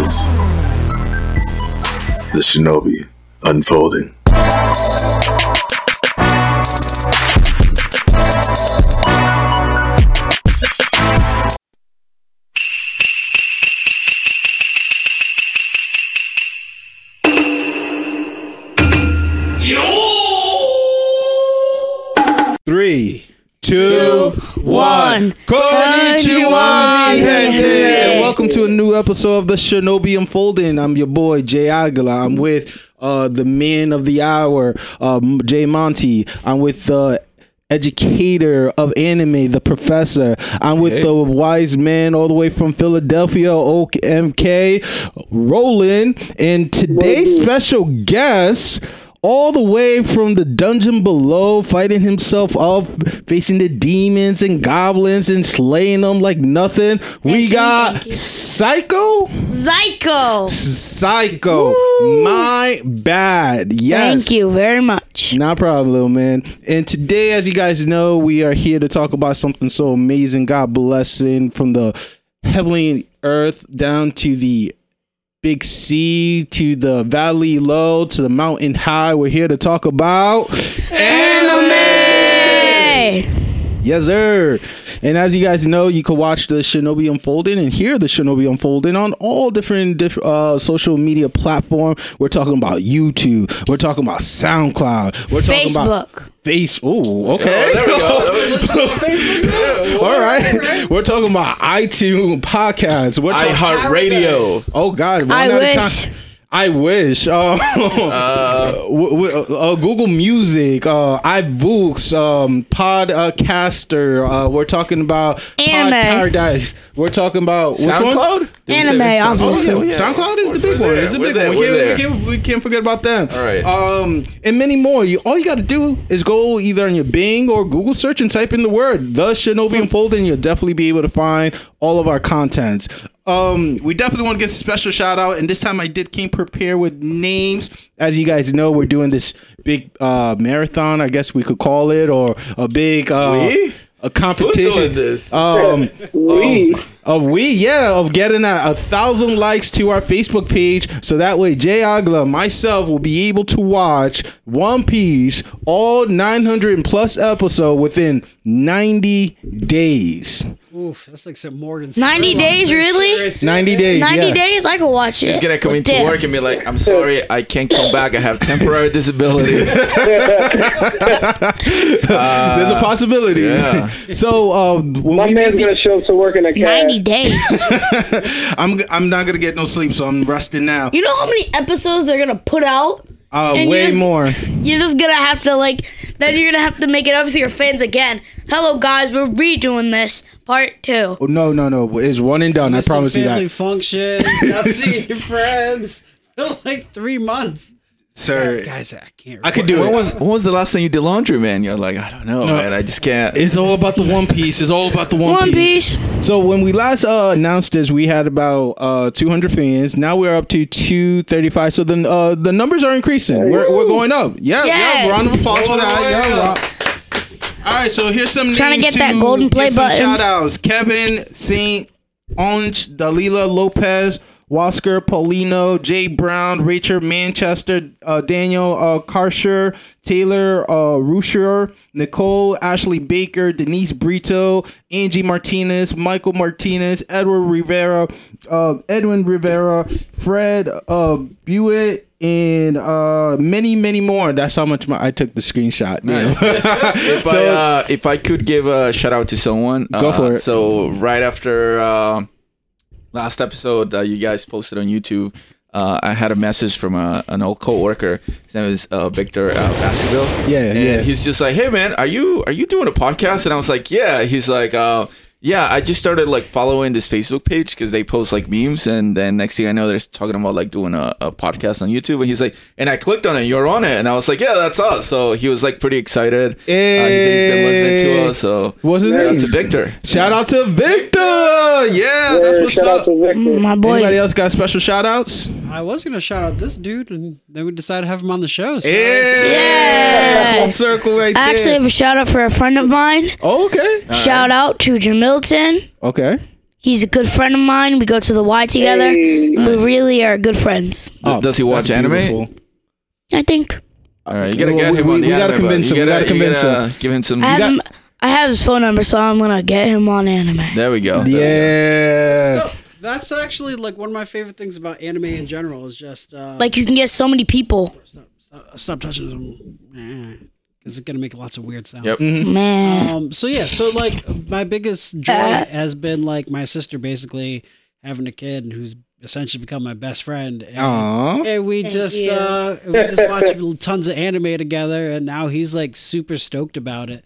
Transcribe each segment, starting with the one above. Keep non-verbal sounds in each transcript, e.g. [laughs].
is the Shinobi unfolding. Episode of the Shinobi Unfolding. I'm your boy, Jay Aguila. I'm with uh, the man of the hour, um, Jay Monty. I'm with the educator of anime, the professor. I'm with the wise man all the way from Philadelphia, OMK, Roland. And today's special guest all the way from the dungeon below, fighting himself up, facing the demons and goblins and slaying them like nothing. we you, got Psycho. Psycho. Psycho. My bad. Yes. Thank you very much. Not a problem, little man. And today, as you guys know, we are here to talk about something so amazing. God blessing from the heavenly earth down to the big sea to the valley low to the mountain high. We're here to talk about anime. Hey. Yes, sir. And as you guys know, you can watch the Shinobi Unfolding and hear the Shinobi Unfolding on all different diff- uh, social media platforms. We're talking about YouTube. We're talking about SoundCloud. We're talking about Facebook. Face. Oh, okay. [laughs] all right. We're talking about iTunes podcasts. We're talking. iHeartRadio. oh God. one I at a wish. Time. I wish. [laughs] Uh, w- w- uh, Google Music, uh, iVoox, um, Podcaster. Uh, we're talking about Pod Anime. Paradise. We're talking about which? SoundCloud? Did we Anime, it's Sound- obviously. Oh, yeah. SoundCloud is the big We're one. there. It's the We're big there. one. We're We there. can't, we, can't, we can't forget about them. All right. Um, and many more. You all you got to do is go either on your Bing or Google search and type in the word the Shinobi and You'll definitely be able to find all of our contents. Um, we definitely want to give a special shout out, and this time I did came prepared with names. As you guys know, we're doing this big uh, marathon, I guess we could call it, or a big uh, We? a competition. doing this? Um, [laughs] We. Of we yeah of getting a, a thousand likes to our facebook page so that way jay aguila myself will be able to watch one piece all 900 plus episode within 90 days Oof, that's like some Morgan. 90 days, really? 90 days 90 yeah. days? I could watch it. He's gonna come into Damn. work and be like, "I'm sorry, I can't come back. I have temporary [laughs] disability." there's a possibility yeah. [laughs] so uh, when My we man's made gonna show up to work in a cab. 90 days. [laughs] I'm, I'm not gonna get no sleep so i'm resting now You know how many episodes they're going to put out? uh, and you way just- more You're just going to have to, like, then you're going to have to make it up to your fans again. Hello, guys, we're redoing this. Part two. oh, no no no it's one and done i Missing promise you family that functions, not seeing [laughs] your friends. for like three months. Sir Guys, I can't. i could do when it was when was the last time you did laundry, man? You're like, I don't know, man. I just can't. It's all about the One Piece. It's all about the One, One Piece. Piece. So when we last uh, announced this, we had about uh, 200 fans. Now we're up to 235. So the uh, the numbers are increasing. We're, we're going up. Yeah, yeah. Yeah. Round of applause for that. Yeah. round- All right. So here's some Trying to names get that golden give play button. Shout outs: Kevin Saint Onge, Dalila Lopez. Wasker, Paulino, Jay Brown, Rachel Manchester, uh, Daniel uh, Karsher, Taylor uh, Rusher, Nicole, Ashley Baker, Denise Brito, Angie Martinez, Michael Martinez, Edward Rivera, uh, Edwin Rivera, Fred uh, Buick, and uh, many, many more. That's how much my, I took the screenshot. Yeah. [laughs] if I uh, if I could give a shout out to someone, Go uh, for it. So right after uh, last episode that you guys posted on YouTube, uh, I had a message from a, an old coworker. His name is uh, Victor uh, Baskerville. Yeah, and yeah. he's just like, "Hey man, are you are you doing a podcast?" And I was like, "Yeah." He's like, uh, Yeah, I just started like following this Facebook page because they post like memes, and then next thing I know, they're talking about like doing a, a podcast on YouTube, and he's like, and I clicked on it, you're on it, and I was like, yeah, that's us. So he was like pretty excited. Uh, he said he's been listening to us. So What's his shout out name? to Victor. Shout out to Victor. Yeah, that's Yeah, what's shout up. out to Victor. My boy. Anybody else got special shout outs? I was gonna shout out this dude, and then we decided to have him on the show. So Yeah. Yeah. Circle right I actually have a shout out for a friend of mine. Oh, okay. Shout out to Jamilton. Okay. He's a good friend of mine. We go to the Y together. Hey. We really are good friends. D- does he watch that's anime? beautiful. I think. All right, you gotta Well, get we- him we- on the we gotta anime. bud. convince You him, we gotta you convince gotta Give him some. I have him, I have his phone number, so I'm gonna get him on anime. There we go. Yeah. So that's actually like one of my favorite things about anime in general is just uh, Like you can get so many people. stop, stop, stop touching them because it's gonna make lots of weird sounds. Yep. Mm-hmm. [laughs] Man. Um. So yeah. So like my biggest joy Uh. has been like my sister basically having a kid who's essentially become my best friend. And, Aw. and we just you. uh we just watch tons of anime together, and now he's like super stoked about it,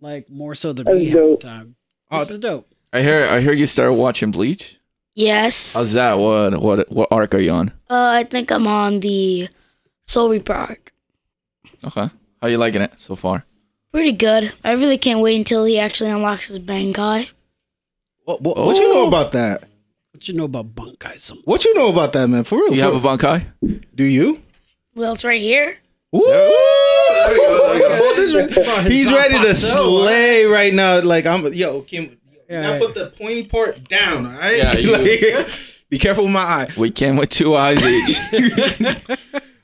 like more so than me That's half the time. Oh, This is dope. I hear. I hear you started watching Bleach. yes. How's that? What? What? What arc are you on? Uh, I think I'm on the Soul Reaper arc. Okay. How you liking it so far? Pretty good. I really can't wait until he actually unlocks his Bankai. What, what, what you know Oh. about that? What you know about Bankai? Some What you know about that, man? For real? Do you for- have a Bankai? Do you? Well, it's right here. Woo! [laughs] This re- He's ready to slay right now. Like I'm, yo, Kim. Now Yeah. put the pointy part down. All right. Yeah, [laughs] you- Like, [laughs] be careful with my eye. We came with two eyes each.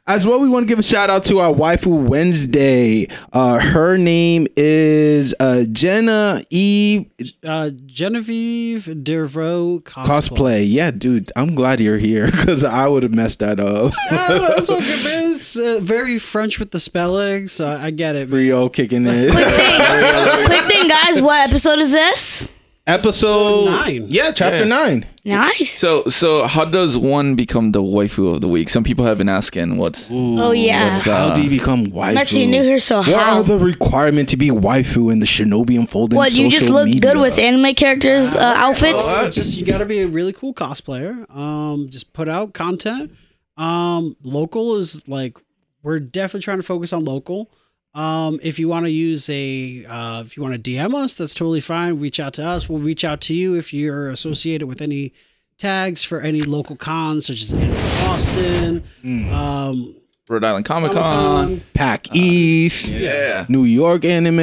As well, we want to give a shout out to our waifu Wednesday. Uh, her name is uh, Jenna Eve uh, Genevieve Devereaux cosplay. cosplay. Yeah, dude, I'm glad you're here [laughs] because I would have messed that up. [laughs] I know, [laughs] it's okay, man. Uh, very French with the spelling, so I get it. man. Rio kicking in. Quick thing, quick thing, guys. What episode is this? Episode Nine. Yeah, chapter Yeah. nine. Nice. So, so how does one become the waifu of the week? Some people have been asking what's. Oh yeah. What's How Uh, do you become waifu? I'm actually new here, so What how? are the requirements to be waifu in the Shinobi Unfolding What you just social look media? good with anime characters uh, outfits? Just you got to be a really cool cosplayer. Um, just put out content. Um, local is like we're definitely trying to focus on local. Um, if you want to use a, uh, if you want to DM us, that's totally fine. Reach out to us. We'll reach out to you if you're associated with any tags for any local cons, such as Anime Boston, um, Rhode Island Comic Con. Comic-Con. PAX East, Yeah. New York anime.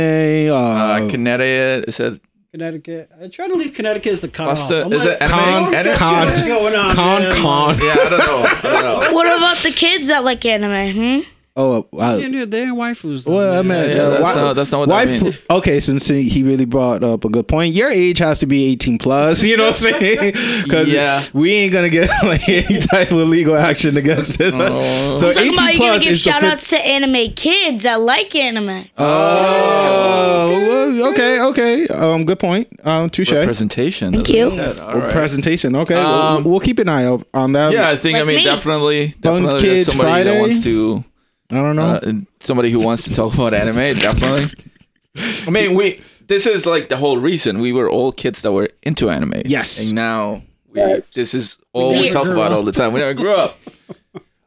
Uh, Uh, Connecticut. Is it? Connecticut. I try to leave Connecticut as the cutoff. What's the- I'm is like, it anime- "Oh, it's con- too much going on, con man." con. Yeah, I don't know. I don't know. [laughs] What about the kids that like anime? Hmm. Oh, uh, Yeah, dude, they ain't waifus. though, well, I man. mean, Yeah, uh, that's why- not- that's not what that waifu- means. Okay, since he he really brought up a good point, your age has to be 18 plus. You know what I'm saying? [laughs] Because Yeah. we ain't gonna get [laughs] like any type of legal action against this. Oh. [laughs] So I'm 18 about you gonna plus give is shout fif- outs to anime kids that like anime. Oh, well, okay, okay. Um, good point. Um, touche. Representation. Thank you. said. Right. Presentation. Okay, Um, we'll, we'll keep an eye out on that. Yeah, I think. I mean, me. definitely, definitely. Kids somebody Friday? that wants to. I don't know. Uh, somebody who wants to talk about anime, definitely. I mean, we. This is like the whole reason we were all kids that were into anime. Yes. and now we. This is all we didn't talk about up. all the time. We never grew up. [laughs]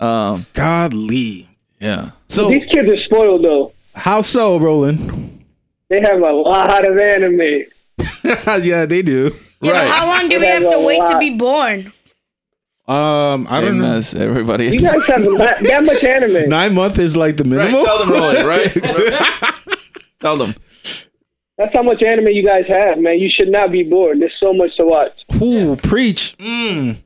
Um. Godly. Yeah. So These kids are spoiled though. how so, Roland? They have a lot of anime. [laughs] yeah, they do. Yeah, Right. but how long do we have That's to a wait to be born? Um, I don't Same know. as everybody. You guys have that, that much anime. [laughs] Nine month is like the right. minimum. Tell them, Roland. Right. [laughs] [laughs] tell them. That's how much anime you guys have, man. You should not be bored. There's so much to watch. Ooh, preach. Mm.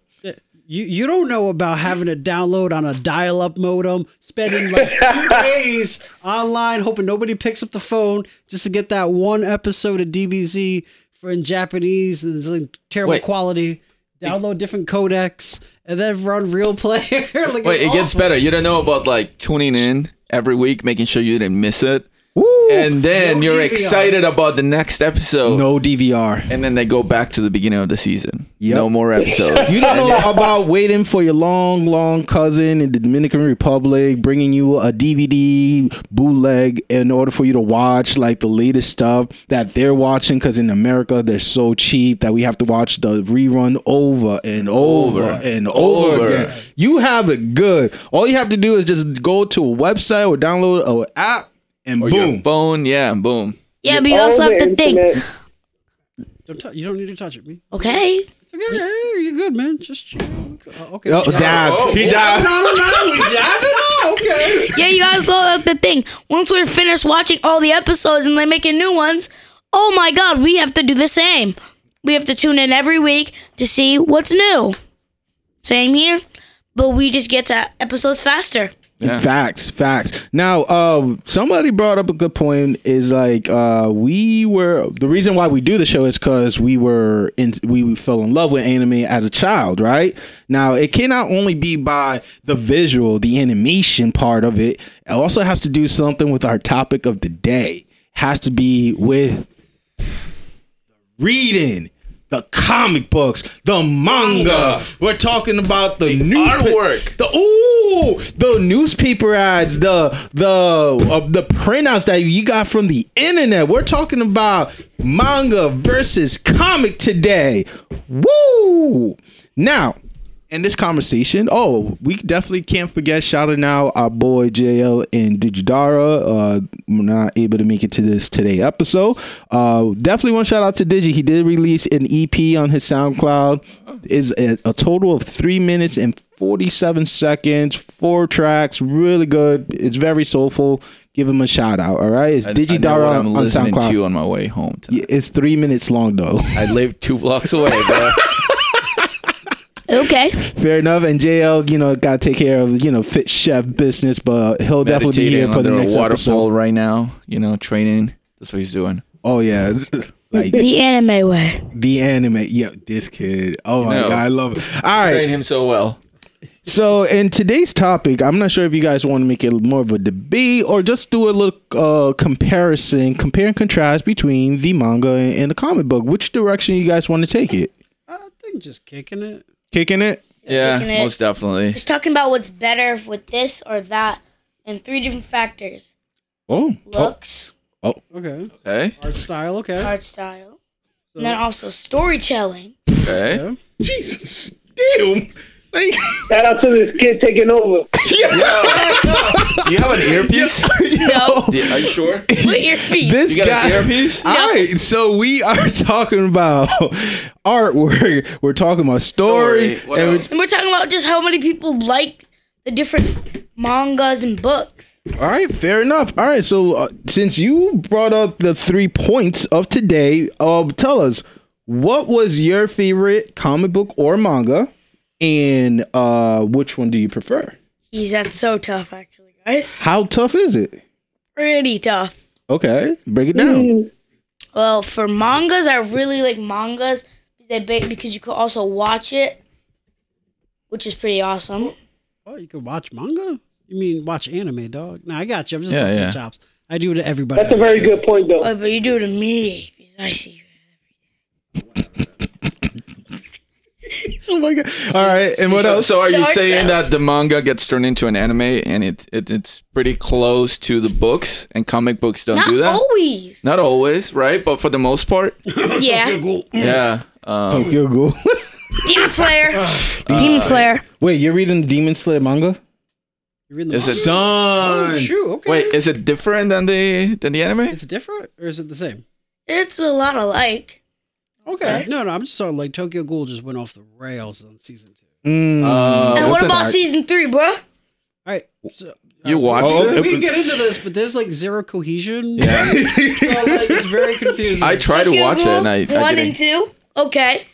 You you don't know about having to download on a dial-up modem, spending like two days online, hoping nobody picks up the phone just to get that one episode of DBZ for in Japanese and it's like terrible Wait. quality. Download different codecs and then run real [laughs] player. [laughs] like, Wait, it gets better. You don't know about like tuning in every week, making sure you didn't miss it, Woo. and then No you're DVR. excited about the next episode. no DVR. And then they go back to the beginning of the season. Yep. No more episodes. You don't know about waiting for your long, long cousin in the Dominican Republic bringing you a DVD bootleg in order for you to watch like the latest stuff that they're watching. Because in America, they're so cheap that we have to watch the rerun over and over, Over. and over, Over. again. You have it good. All you have to do is just go to a website or download an app and or your boom. phone, yeah, and boom. Yeah, but you All also have to think. Don't tou- you don't need to touch it, me. Okay. It's okay. Hey, you're good, man. Just chill. Uh, Okay. Oh, Jab. dab. Oh, he oh. died. No, no, no. We jabbed it. Oh, okay. [laughs] Yeah, you guys also have to think. Once we're finished watching all the episodes and they're making new ones, oh my god, we have to do the same. we have to tune in every week to see what's new. Same here, but we just get to episodes faster. Yeah. Facts, facts. Now, uh, somebody brought up a good point. Is like uh, we were the reason why we do the show is because we were in we fell in love with anime as a child, right? Now, it cannot only be by the visual, the animation part of it. It also has to do something with our topic of the day. Has to be with reading. The comic books, the manga. We're talking about the, new artwork. the ooh, the newspaper ads, the the uh, the printouts that you got from the internet. We're talking about manga versus comic today. Woo! Now, in this conversation, oh, we definitely can't forget shouting out our boy JL and Digidara. Uh, we're not able to make it to this today episode. Uh, definitely want to shout out to Digi. He did release an EP on his SoundCloud. Is a, a total of three minutes and forty seven seconds, four tracks, really good. It's very soulful. Give him a shout out. All right, it's I, I Digidara what I'm on listening SoundCloud. to on my way home. Tonight. It's three minutes long though. I live two blocks away, bro. [laughs] Okay. Fair enough. And JL, you know, got to take care of you know fit chef business, but he'll definitely be here Meditating for the under next a waterfall episode. right now. You know, training. That's what he's doing. Oh yeah, [laughs] like The anime way. the anime. Yeah, this kid. Oh my No. god, I love it. All Train him so well. So in today's topic, I'm not sure if you guys want to make it more of a debate or just do a little uh, comparison, compare and contrast between the manga and the comic book. Which direction you guys want to take it? I think just kicking it. Kicking it. Yeah, taking it. most definitely. Just talking about what's better with this or that, and three different factors: Oh, looks, Oh, Okay. Okay. Art style. Okay. art style, and then also storytelling. Okay. Yeah. Jesus, damn. Like, Shout out to this kid taking over. [laughs] Do you have an earpiece? No, Do- Are you sure? put your feet. this You got guy. an earpiece? All right, so we are [laughs] talking about artwork. We're talking about story. Story. And we're- else? and we're talking about just how many people like the different mangas and books. all right, fair enough. All right, so uh, since you brought up the three points of today, uh, tell us what was your favorite comic book or manga, and uh, which one do you prefer? Jeez, that's so tough, actually, guys. How tough is it? Pretty tough. Okay, break it down. Well, for mangas, I really like mangas because they ba- because you could also watch it, which is pretty awesome. Oh, you could watch manga. You mean watch anime, dog? No, I got you. I'm just Yeah, yeah. chops. I do it to everybody. That's a very good point, though. Oh, but you do it to me because I see you. [laughs] [laughs] Oh my god! All right, and what else? so are you Dark saying Side. that the manga gets turned into an anime and it, it it's pretty close to the books and comic books don't Not do that? always. Not always, right? But for the most part, [laughs] yeah. yeah. Um, Tokyo Ghoul. [laughs] Demon Slayer. Demon Slayer. Wait, you're reading the Demon Slayer manga? You're in the Is it- manga? Son. Oh, shoot. Okay. wait, is it different than the than the anime? it's different or is it the same? It's a lot alike. Okay. No, no. I'm just sorry. Like Tokyo Ghoul just went off the rails on season two. Mm. Uh, and what about season three, bro? All right. So, You uh, watched Oh, it? We can get into this, but there's like zero cohesion. Yeah. [laughs] so like it's very confusing. I tried to Tokyo watch it Ghoul and I, I one didn't. and two. Okay.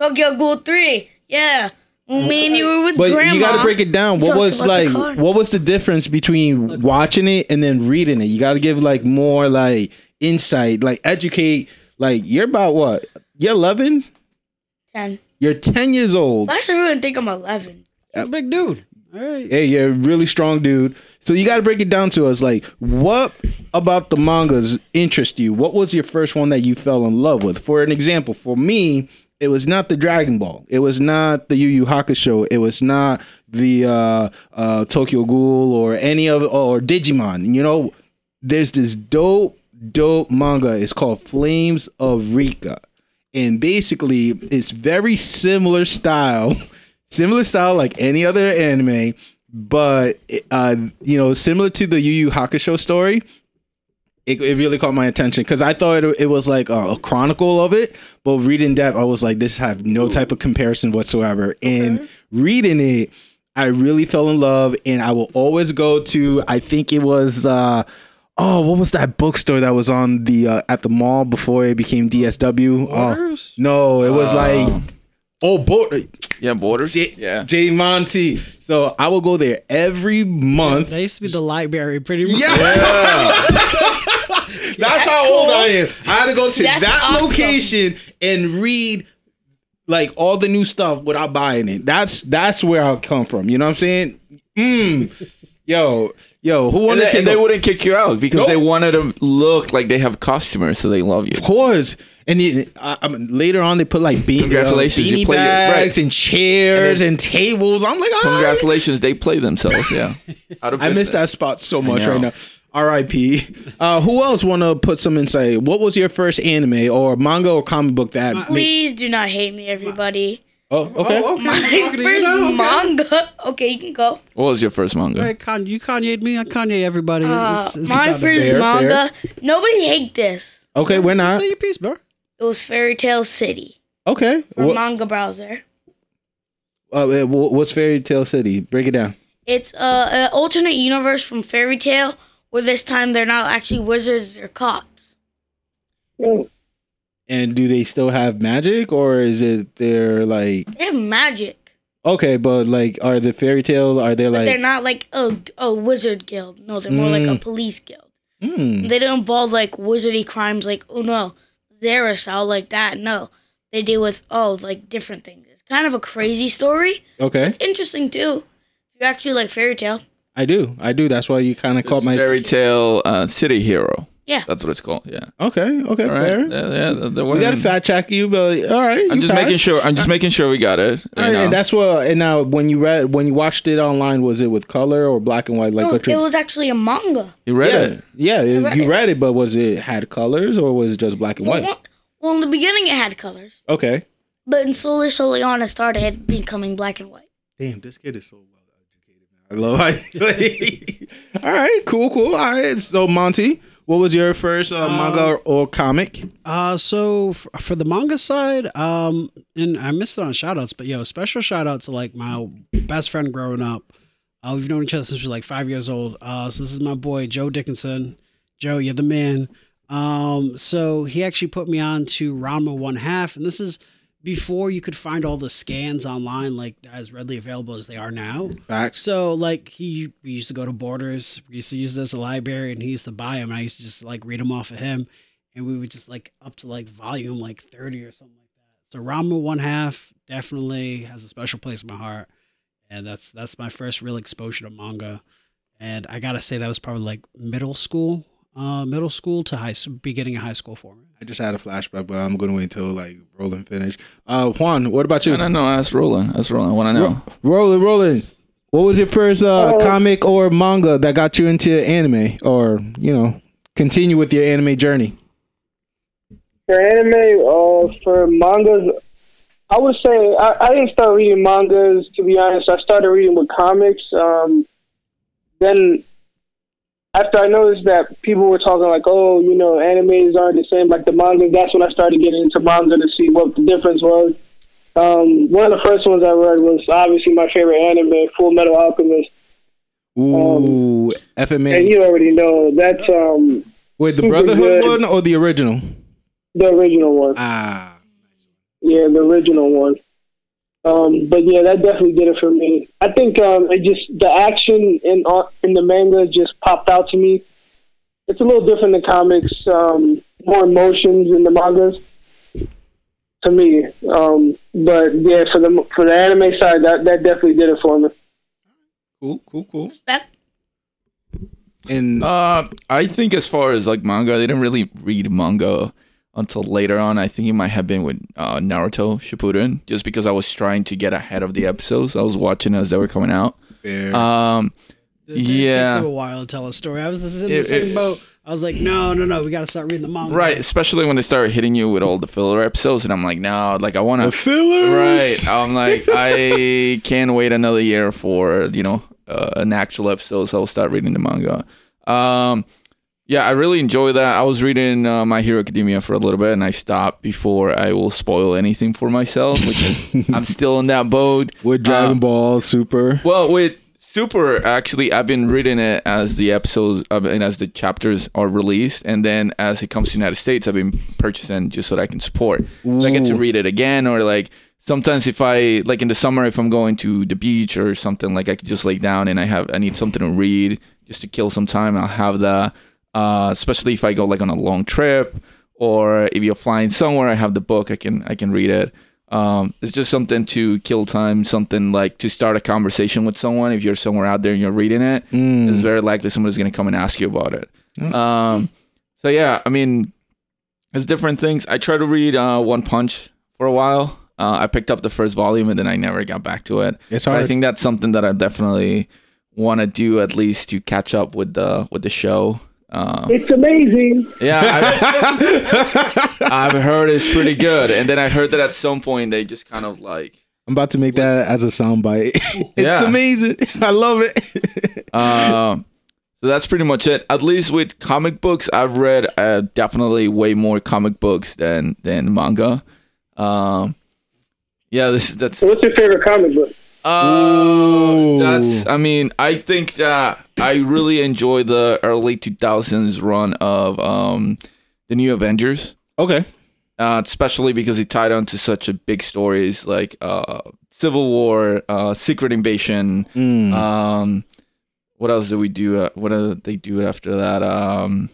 Tokyo Ghoul three. Yeah. Me and you were with But grandma. you got to break it down. What was like? What was the difference between watching it and then reading it? You got to give like more like insight, like educate. Like you're about what? You're 11. ten. You're 10 years old. Well, actually, everyone think I'm eleven. He's a big dude. All right. Hey, you're a really strong dude. So you got to break it down to us. Like, what about the mangas interest you? What was your first one that you fell in love with? For an example, for me, it was not the Dragon Ball. It was not the Yu Yu Hakusho. It was not the uh, uh, Tokyo Ghoul or any of or Digimon. You know, there's this dope, dope manga. It's called Flames of Recca, and basically, it's very similar style, [laughs] similar style like any other anime, but uh, you know, similar to the Yu Yu Hakusho story. It, it really caught my attention because I thought it, it was like a, a chronicle of it, but reading that, I was like, this have no type of comparison whatsoever. And reading it, I really fell in love, and I will always go to. I think it was uh, Oh, what was that bookstore that was on the uh, at the mall before it became DSW? Oh, Borders? no, it was like Oh. oh, Bo- Yeah, Borders. J, yeah. J Monty. So I will go there every month. That used to be the library, pretty much. Yeah. [laughs] That's, how cool. old I am. I had to go to That's that awesome. location and read like all the new stuff without buying it. That's that's where I come from. You know what I'm saying? Mm. Yo, yo, who And wanted they, to and they wouldn't kick you out because Nope. they wanted to look like they have customers, so they love you. Of course. And it, I, I mean, later on, they put like bean, Congratulations, uh, you beanie play your- bags right. and chairs And and, tables. I'm like, Congratulations, they play themselves. Yeah, [laughs] Out of I miss that spot so much right now. R.I.P. Uh, who else want to put some insight? What was your first anime or manga or comic book that? made- Please do not hate me, everybody. Oh, okay. Oh, okay. My I'm talking to you first now, okay. manga. [laughs] Okay, you can go. What was your first manga? Hey, Con- you Kanye'd me, I Kanye everybody. Uh, It's- it's my first Fair, manga. Nobody hate this. Okay, we're not. Say your piece, bro. It was Fairy Tail City Okay. for What, manga browser. uh, what's Fairy Tail City? Break it down. It's a, a alternate universe from Fairy Tail, where this time they're not actually wizards; they're cops. Mm. And do they still have magic or is it they're like They have magic, okay, but like are the fairy tail are they but like they're not like a, a wizard guild. No, they're more like a Mm. police guild. hmm, They don't involve like wizardy crimes, like oh no, Xerisal like that. No, they deal with oh like different things. It's kind of a crazy story. okay? It's interesting too. You actually like Fairy Tail, I do. I do. That's why you kind of caught my Fairy Tail uh, City Hero. Yeah. that's what it's called. Yeah. Okay, okay, All right. fair. Yeah, yeah, the- the We got to one- fact check you, but all right. I'm just passed. making sure. I'm just making sure we got it. All right, and that's what. And now, when you read, when you watched it online, was it with color or black and white? Like no, what it was actually a manga. you read yeah, it. yeah. it- read you it. read it, but was it had colors or was it just black and Well, white? well, in the beginning it had colors, Okay. but then slowly, slowly on it started becoming black and white. Damn, this kid is so well educated. I love how. [laughs] [laughs] All right, cool, cool. All right. So Monty, what was your first uh, manga or, or comic? Uh, so f- for the manga side, um, and I missed it on shoutouts, but yo, special shout out to like my best friend growing up. Uh, we've known each other since we were like five years old. Uh, so this is my boy Joe Dickinson. Joe, you're the man. Um, so he actually put me on to Ranma One Half, and this is before you could find all the scans online like as readily available as they are now. Facts. So like he we used to go to Borders, we used to use this library, and he used to buy them. And I used to just like read them off of him, and we would just like up to like volume like thirty or something like that. So Ranma One Half definitely has a special place in my heart, and that's that's my first real exposure to manga. And I gotta say that was probably like middle school, uh, middle school to high, beginning of high school for me. I just had a flashback, but I'm gonna wait until like Roland finish. Uh, Juan, what about you? No, no, no. That's Roland. That's Roland. I want to know. Roland, Roland. What was your first uh, Oh. comic or manga that got you into anime, or you know, continue with your anime journey? For anime, uh, for mangas, I would say I, I didn't start reading mangas. To be honest, I started reading with comics. Um, then, after I noticed that people were talking like, "Oh, you know, animes aren't the same like the manga. that's when I started getting into manga to see what the difference was. Um, one of the first ones I read was obviously my favorite anime, Full Metal Alchemist, Ooh, and FMA. And you already know that's um, Wait, the Brotherhood good. one or the original? the original one. Ah, Yeah, the original one. Um, but yeah, that definitely did it for me. I think um, it just the action in uh, in the manga just popped out to me. It's a little different than comics. Um, more emotions in the mangas to me. Um, but yeah, for the for the anime side, that that definitely did it for me. cool, cool, cool. Back And Uh, I think as far as like manga, they didn't really read manga until later on. I think it might have been with uh, Naruto Shippuden, just because I was trying to get ahead of the episodes. I was watching as they were coming out. fair. Um, It, it Yeah. takes a while to tell a story. I was in the It- same it- boat. I was like, no, no, no, we got to start reading the manga. right, especially when they started hitting you with all the filler episodes, and I'm like, no, like I want the to. fillers. Right, I'm like, I can't wait another year for you know uh, an actual episode, so I'll start reading the manga. Um, yeah, I really enjoy that. I was reading uh, My Hero Academia for a little bit, and I stopped before I will spoil anything for myself, which [laughs] I'm still in that boat. With Dragon Uh, Ball Super. Well, with super actually i've been reading it as the episodes uh, and as the chapters are released and then as it comes to the united states i've been purchasing just so that i can support so i get to read it again or like sometimes if i like in the summer if i'm going to the beach or something like i could just lay down and i have i need something to read just to kill some time i'll have that uh, especially if i go like on a long trip or if you're flying somewhere i have the book i can i can read it um, it's just something to kill time, something like to start a conversation with someone. If you're somewhere out there and you're reading it, Mm. it's very likely somebody's going to come and ask you about it. Um, so yeah, I mean, it's different things. I tried to read uh, One Punch for a while. Uh, I picked up the first volume and then I never got back to it. It's But. I think that's something that I definitely want to do at least to catch up with the with the show. Uh, It's amazing. yeah, I've, [laughs] I've heard it's pretty good, and then I heard that at some point they just kind of like I'm about to make that as a soundbite. [laughs] it's Yeah. amazing. I love it. Um, so that's pretty much it. At least with comic books, I've read uh, definitely way more comic books than than manga. Um, yeah, this that's What's your favorite comic book? Uh, that's. I mean, I think that I really enjoy the early 2000s run of um the New Avengers. okay. uh, especially because it tied on to such a big stories like uh, Civil War, uh, Secret Invasion. Mm. Um, what else did we do? Uh, what did they do after that? Um,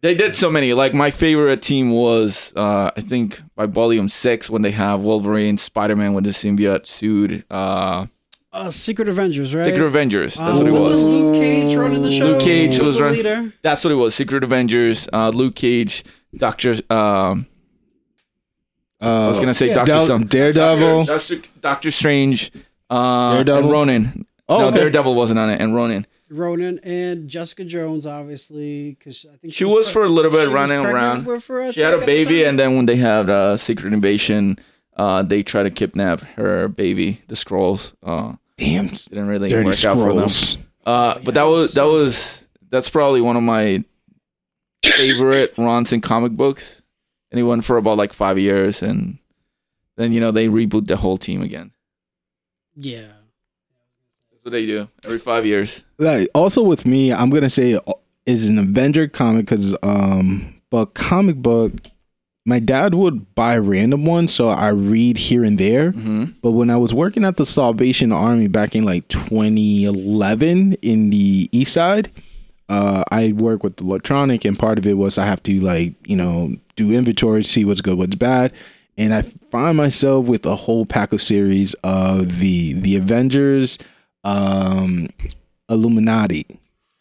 they did so many. Like my favorite team was, uh, I think, by Volume Six when they have Wolverine, Spider Man with the symbiote suit, uh, Uh, Secret Avengers, right? Secret Avengers. That's Uh, what it was. this Luke Cage running the show? Luke Cage He was the run- leader. That's what it was. Secret Avengers, uh, Luke Cage, Doctor. Um, Uh, I was gonna say yeah. Doctor Del- some Daredevil. Doctor, Doctor Strange, uh, Daredevil? and Ronin. Oh, no, okay. Daredevil wasn't on it, and Ronin. Ronin and Jessica Jones, obviously, because I think She was for a little bit running around. her, She had a think, at the baby, and then when they had uh, Secret Invasion, uh, they tried to kidnap her baby, the Skrulls. Uh, Damn. didn't really Dirty work out for them. Skrulls. Uh, but that was that was that's probably one of my favorite runs in comic books, and he went for about like five years, and then you know they reboot the whole team again. yeah. What they do every five years. Like, also with me, I'm gonna say uh, is an Avenger comic because um, but comic book. My dad would buy random ones, so I read here and there. hmm But when I was working at the Salvation Army back in like 2011 in the East Side, uh, I work with electronic, and part of it was I have to like you know do inventory, see what's good, what's bad, and I find myself with a whole pack of series of the the Avengers, um, Illuminati.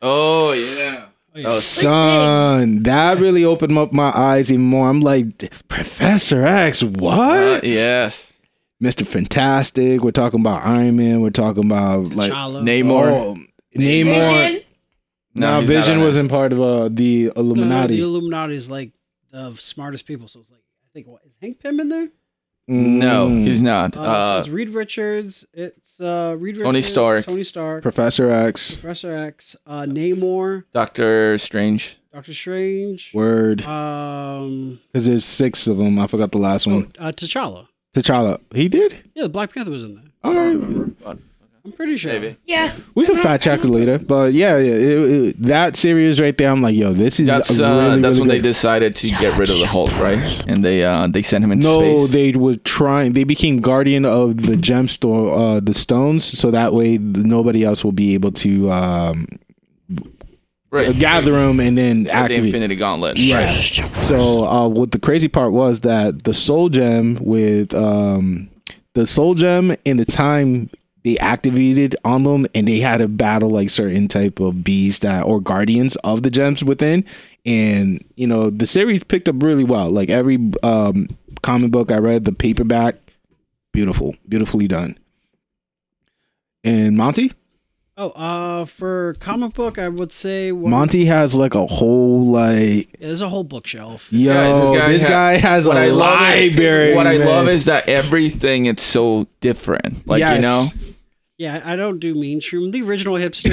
Oh yeah. Oh. Oh, Son, that really opened up my eyes even more. I'm like, Professor X, what? Uh, yes. Mr. Fantastic. We're talking about Iron Man. We're talking about like T'Challa. Namor. Oh, Namor. Vision. No, he's not Vision wasn't part of uh, the No, no, Illuminati. the Illuminati is like the smartest people. So it's like, I think, what is Hank Pym in there? No, Mm. he's not. Uh, so Uh, it's Reed Richards. It's uh, Reed Richards. Tony Stark. Tony Stark. Professor X. Professor X. Uh, Namor. Doctor Strange. Doctor Strange. Word. Um, Because there's six of them. I forgot the last oh, one. uh, T'Challa. T'Challa. He did? Yeah, the Black Panther was in there. All right. But I'm pretty sure. maybe. Yeah. We can fact check it later. But yeah, yeah it, it- that series right there, I'm like, yo, this is That's really, uh, that's really when they decided to get rid of the Hulk, right? And they uh they sent him into No, space. they were trying. They became guardian of the gemstone, uh, the stones, so that way nobody else will be able to um, right. gather them and then With the. Infinity Gauntlet. Yeah. Right. So uh, what the crazy part was that the soul gem with um, the soul gem and the time they activated on them and they had to battle like certain type of beasts that or guardians of the gems within. And you know the series picked up really well. Like every um comic book i read the paperback beautiful beautifully done. And monty? Oh, uh, for comic book, I would say one, monty has like a whole like Yeah, there's a whole bookshelf. yo guy- this this guy, guy ha- has a What I love is- library what I love is that everything it's so different. Like you know, Yeah, I don't do mainstream. The original hipster.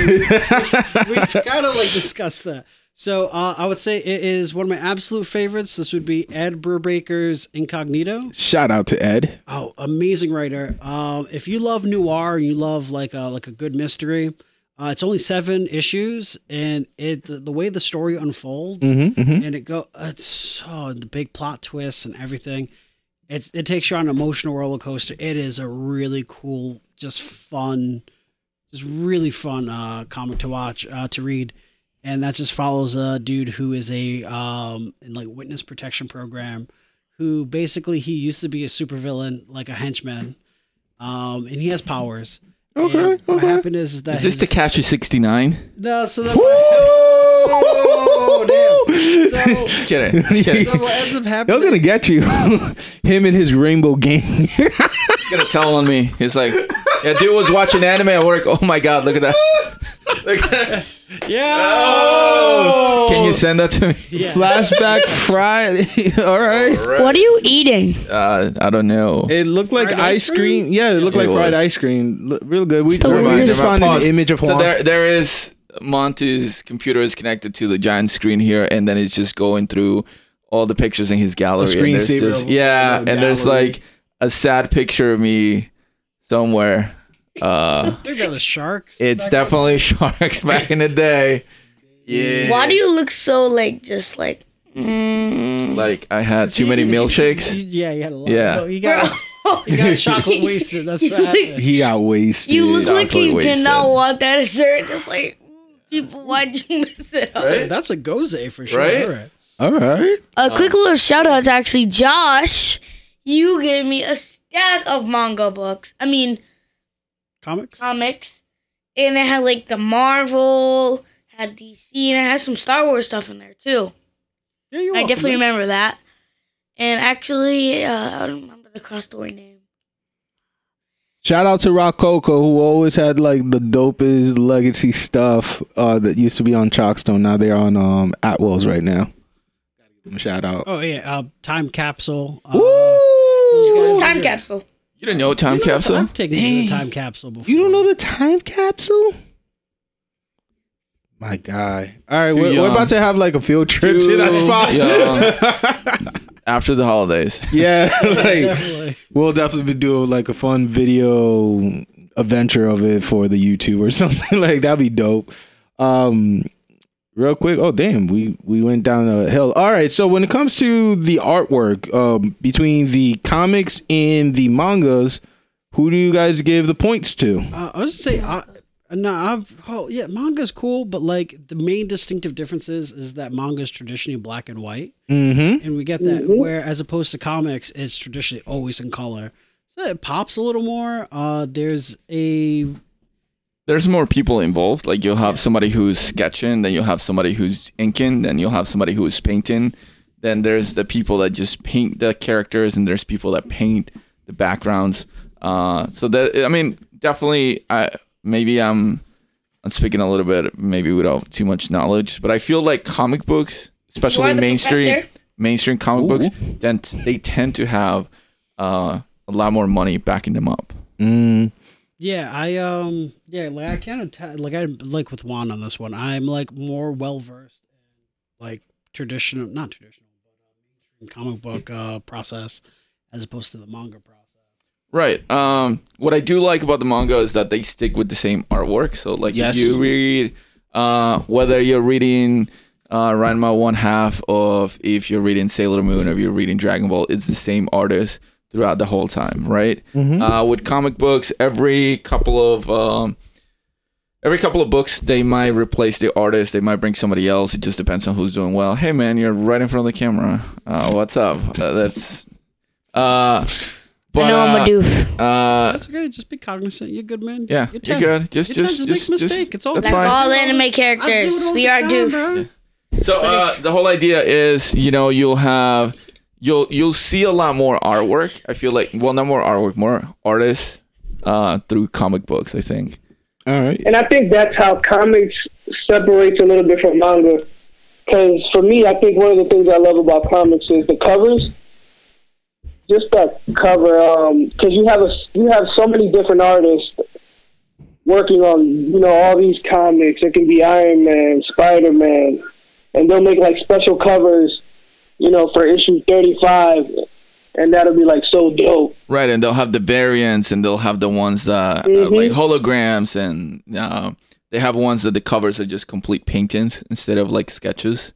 We've kind of like discussed that. So uh, I would say it is one of my absolute favorites. This would be Ed Brubaker's Incognito. Shout out to Ed. Oh, amazing writer. Um, if you love noir and you love like a like a good mystery, uh, it's only seven issues, and it the, the way the story unfolds, Mm-hmm, and it go it's oh, the big plot twists and everything. It it takes you on an emotional roller coaster. It is a really cool, just fun, just really fun uh, comic to watch uh, to read, and that just follows a dude who is a um in like witness protection program, who basically he used to be a supervillain like a henchman, um, and he has powers. Okay, And What happened is, is that Is this his- the Catch of 69? no? So that Oh, damn. [laughs] So, Just kidding. Just kidding. so what ends up They're happening? gonna get you. [laughs] Him and his rainbow gang. He's gonna tell on me. He's like, yeah, dude was watching anime at work. Oh my god, look at that. [laughs] Look at that. yeah. Oh. Can you send that to me? Yeah. Flashback Friday. All right. What are you eating? Uh, I don't know. It looked like Fried ice ice cream. Yeah, it looked It like fried was. ice cream. Look, real good. We, Still we weird. just found Pause. an image of So there, there is Monty's computer is connected to the giant screen here, and then it's just going through all the pictures in his gallery. and there's screensaver just- yeah, the and there's like a sad picture of me somewhere. Uh, I think that was sharks. it's definitely sharks back in the day. Yeah. Why do you look so like just like? Mm, like I had too many milkshakes? Yeah, you had a lot. Yeah. So you got you got [laughs] chocolate wasted. That's what [laughs] happened. he got wasted. you look like Definitely you wasted. did not want that dessert. Just like people, why'd you mess it up? Right? That's a goze for sure. Right? All right. A quick little shout out to actually Josh. You gave me a stack of manga books. I mean Comics. comics, and it had like the Marvel, had DC, and it had some Star Wars stuff in there too. Yeah, you're I definitely man. remember that. And actually, uh, I don't remember the cross story name. Shout out to Rock Coco, who always had like the dopest legacy stuff uh, that used to be on Chalkstone. Now they're on um, Atwell's right now. Gotta give them a shout out. Oh yeah, uh, time capsule. Uh, Woo! guys- Time capsule. You didn't know time capsule? I've taken you the time capsule before. You don't know the time capsule? My guy. All right, we're, we're about to have like a field trip to that spot. [laughs] After the holidays. [laughs] yeah, [laughs] like Definitely. we'll definitely be doing like a fun video adventure of it for the YouTube or [laughs] something like that'd be dope. Um real quick, oh damn, we we went down a hill. All right, so when it comes to the artwork um between the comics and the mangas, who do you guys give the points to? Uh, I was gonna say, uh, no, I've, oh yeah, manga's cool, but like the main distinctive differences is that manga's traditionally black and white, Mhm. and we get that where as opposed to comics, it's traditionally always in color. So it pops a little more. Uh, there's a There's more people involved. Like you'll have somebody who's sketching, then you'll have somebody who's inking, then you'll have somebody who's painting. Then there's the people that just paint the characters, and there's people that paint the backgrounds. Uh, so that I mean, definitely, I maybe I'm I'm speaking a little bit maybe without too much knowledge, but I feel like comic books, especially mainstream professor? mainstream comic Ooh. books, then they tend to have uh, a lot more money backing them up. Mm. yeah, I um yeah, like I kind of t- like I like with Juan on this one. I'm like more well versed in like traditional, not traditional, but uh, mainstream comic book uh, process as opposed to the manga process. Right. Um, what I do like about the manga is that they stick with the same artwork. So, like, Yes. if you read, uh, whether you're reading uh, Ranma one half of, if you're reading Sailor Moon or if you're reading Dragon Ball, it's the same artist throughout the whole time, right? Uh, with comic books, every couple of um, every couple of books, they might replace the artist. They might bring somebody else. It just depends on who's doing well. Hey, man, you're right in front of the camera. Uh, what's up? Uh, that's. Uh, but, I know I'm uh, a doof. uh, That's okay. Just be cognizant. You're good, man. yeah, you're, you're good. Just, You're just, just make just, a mistake. just- It's all that's good. Like fine. all anime I do characters, all we the are time, doof. bro. So uh, the whole idea is, you know, you'll have, you'll you'll see a lot more artwork. I feel like, well, not more artwork, more artists uh, through comic books. I think. All right. And I think that's how comics separates a little bit from manga. Because for me, I think one of the things I love about comics is the covers. Just that cover, because you have a you have so many different artists working on you know all these comics. It can be Iron Man, Spider Man, and they'll make like special covers, you know, for issue thirty five, and that'll be like so dope. Right, and they'll have the variants, and they'll have the ones that are Mhm. like holograms, and uh, they have ones that the covers are just complete paintings instead of like sketches.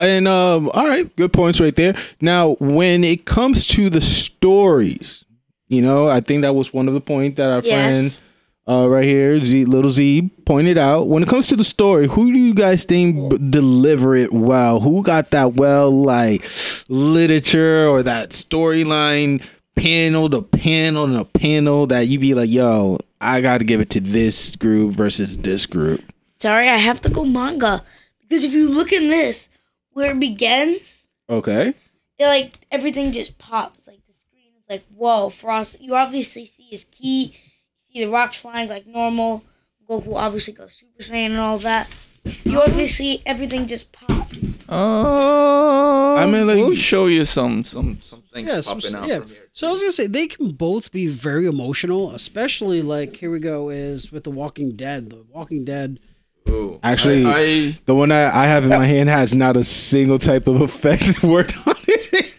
And um, all right, good points right there. Now, when it comes to the stories, you know, I think that was one of the points that our Yes. friend uh, right here, Z, little Z, pointed out. When it comes to the story, who do you guys think b- deliver it well? Who got that well, like literature or that storyline panel to panel to panel that you be like, yo, I got to give it to this group versus this group. Sorry, I have to go manga because if you look in this, where it begins, Okay. it like everything just pops. Like the screen is like, whoa, Frost. You obviously see his key. You see the rocks flying like normal. Goku obviously goes Super Saiyan and all that. You obviously everything just pops. Oh, I mean, like- we'll show you some some some things Yeah, some- popping out yeah. from here. So I was gonna say they can both be very emotional, especially like here we go is with the Walking Dead. The Walking Dead. Ooh. Actually- I, I The one that I have in my hand has not a single type of effect [laughs] word on it.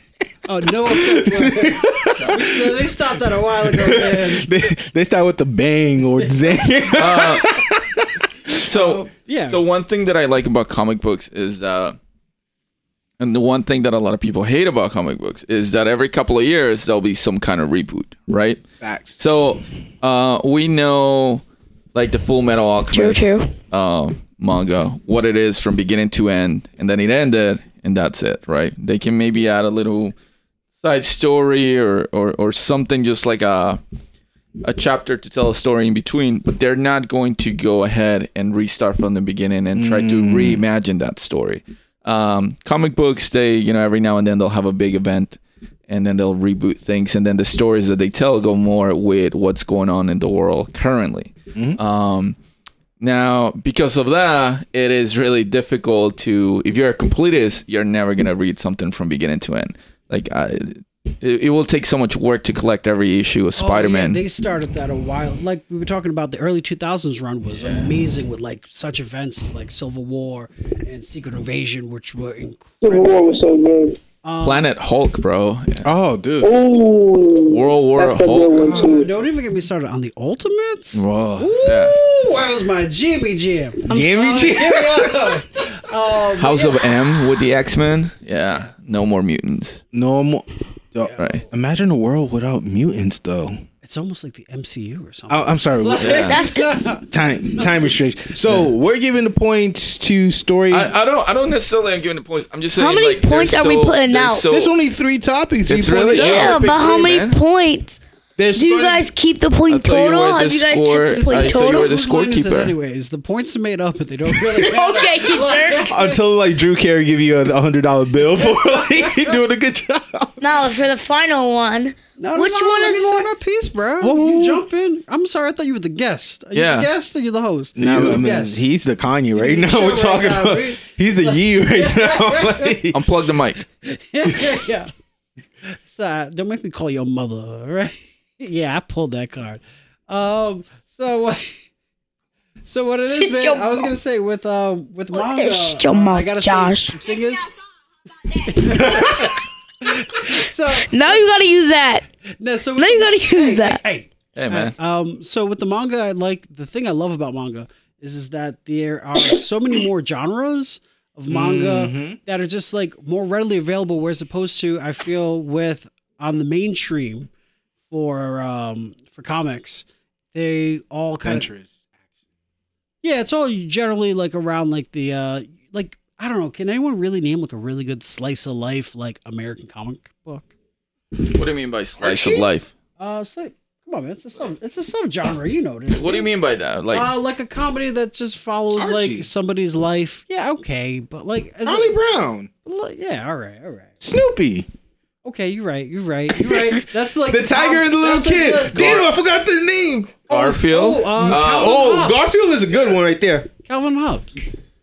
Oh no! effect words. [laughs] So they stopped that a while ago, man. they, they start with the bang or [laughs] zang. uh, so Yeah. So one thing that I like about comic books is uh and the one thing that a lot of people hate about comic books is that every couple of years there'll be some kind of reboot, right? Facts. So uh we know like the Full Metal Alchemist True, true. uh manga, what it is from beginning to end, and then it ended and that's it, right? They can maybe add a little side story or or, or something just like a a chapter to tell a story in between, but they're not going to go ahead and restart from the beginning and try to reimagine that story. Um, comic books, they you know every now and then they'll have a big event, and then they'll reboot things, and then the stories that they tell go more with what's going on in the world currently. Um, now, because of that, it is really difficult to if you're a completist, you're never gonna read something from beginning to end. Like I, it, it will take so much work to collect every issue of Spider-Man. Oh, yeah, they started that a while. Like we were talking about, the early 2000s run was amazing with like such events as like Civil War and Secret Invasion, which were incredible. Civil War was so good. Planet Hulk, bro. Oh, dude. Ooh, World War that's a good Hulk. one. Don't even get me started on the Ultimates. Whoa. Ooh, Yeah. that was my Jimmy Jim? Jimmy me G- [laughs] um, House of M with the X Men. Yeah, no more mutants. No more. Yo, Right. Imagine a world without mutants, though. It's almost like the MCU or something. Oh, I'm sorry. [laughs] Yeah. That's good. Time time restriction. So we're giving the points to story. I, I don't. I don't necessarily. I'm giving the points. I'm just saying. How many like, they're points are we putting they're out? So, There's only three topics. It's really- Yeah, Yeah, but how three, many man. points? There's Do you guys keep the point thought you total? were the Have you guys score- kept the point I thought you total? were the Whose line is it scorekeeper. anyways, the points are made up, but they don't [laughs] really. Okay, you jerk. until like Drew Carey give you a hundred dollar bill for [laughs] like doing a good job. Now for the final one, No, no, which no, one let is me say more? my piece, bro? Whoa, whoa, you jump in. I'm sorry, I thought you were the guest. Are you Yeah. the guest or you the host? No, You I the mean, guest. he's the Kanye right the [laughs] now. We're right talking now, about we- he's the Yee right [laughs] now. [laughs] Like, Unplug the mic. yeah. So uh, don't make me call your mother, right? yeah, I pulled that card. Um. So. So what it is, man? I was gonna say with um with manga. Shut your uh, I gotta Josh. Say, the thing is. [laughs] so Now you gotta use that. no, so Now you gotta use hey, that. Hey, Hey man. Um, so with the manga, I like the thing I love about manga is is that there are so many more genres of manga that are just like more readily available. Whereas opposed to I feel with on the mainstream for um for comics, they all kind of yeah, it's all generally like around like the uh like I don't know. Can anyone really name like a really good slice of life like American comic book? What do you mean by slice of life? Uh, it's like come on, man, it's a sub it's a subgenre. You know it. What do you mean by that? Like uh, like a comedy that just follows Archie. like somebody's life. Yeah, okay, but like, as a- Charlie Brown, li- yeah, all right, all right. Snoopy, Okay, you're right, you're right, you're right. [laughs] That's like the tiger and the little that's like kid. the- Damn, I forgot their name. Garfield. Oh, um, Uh, Calvin Oh, Garfield is a good one right there. Calvin Hobbes.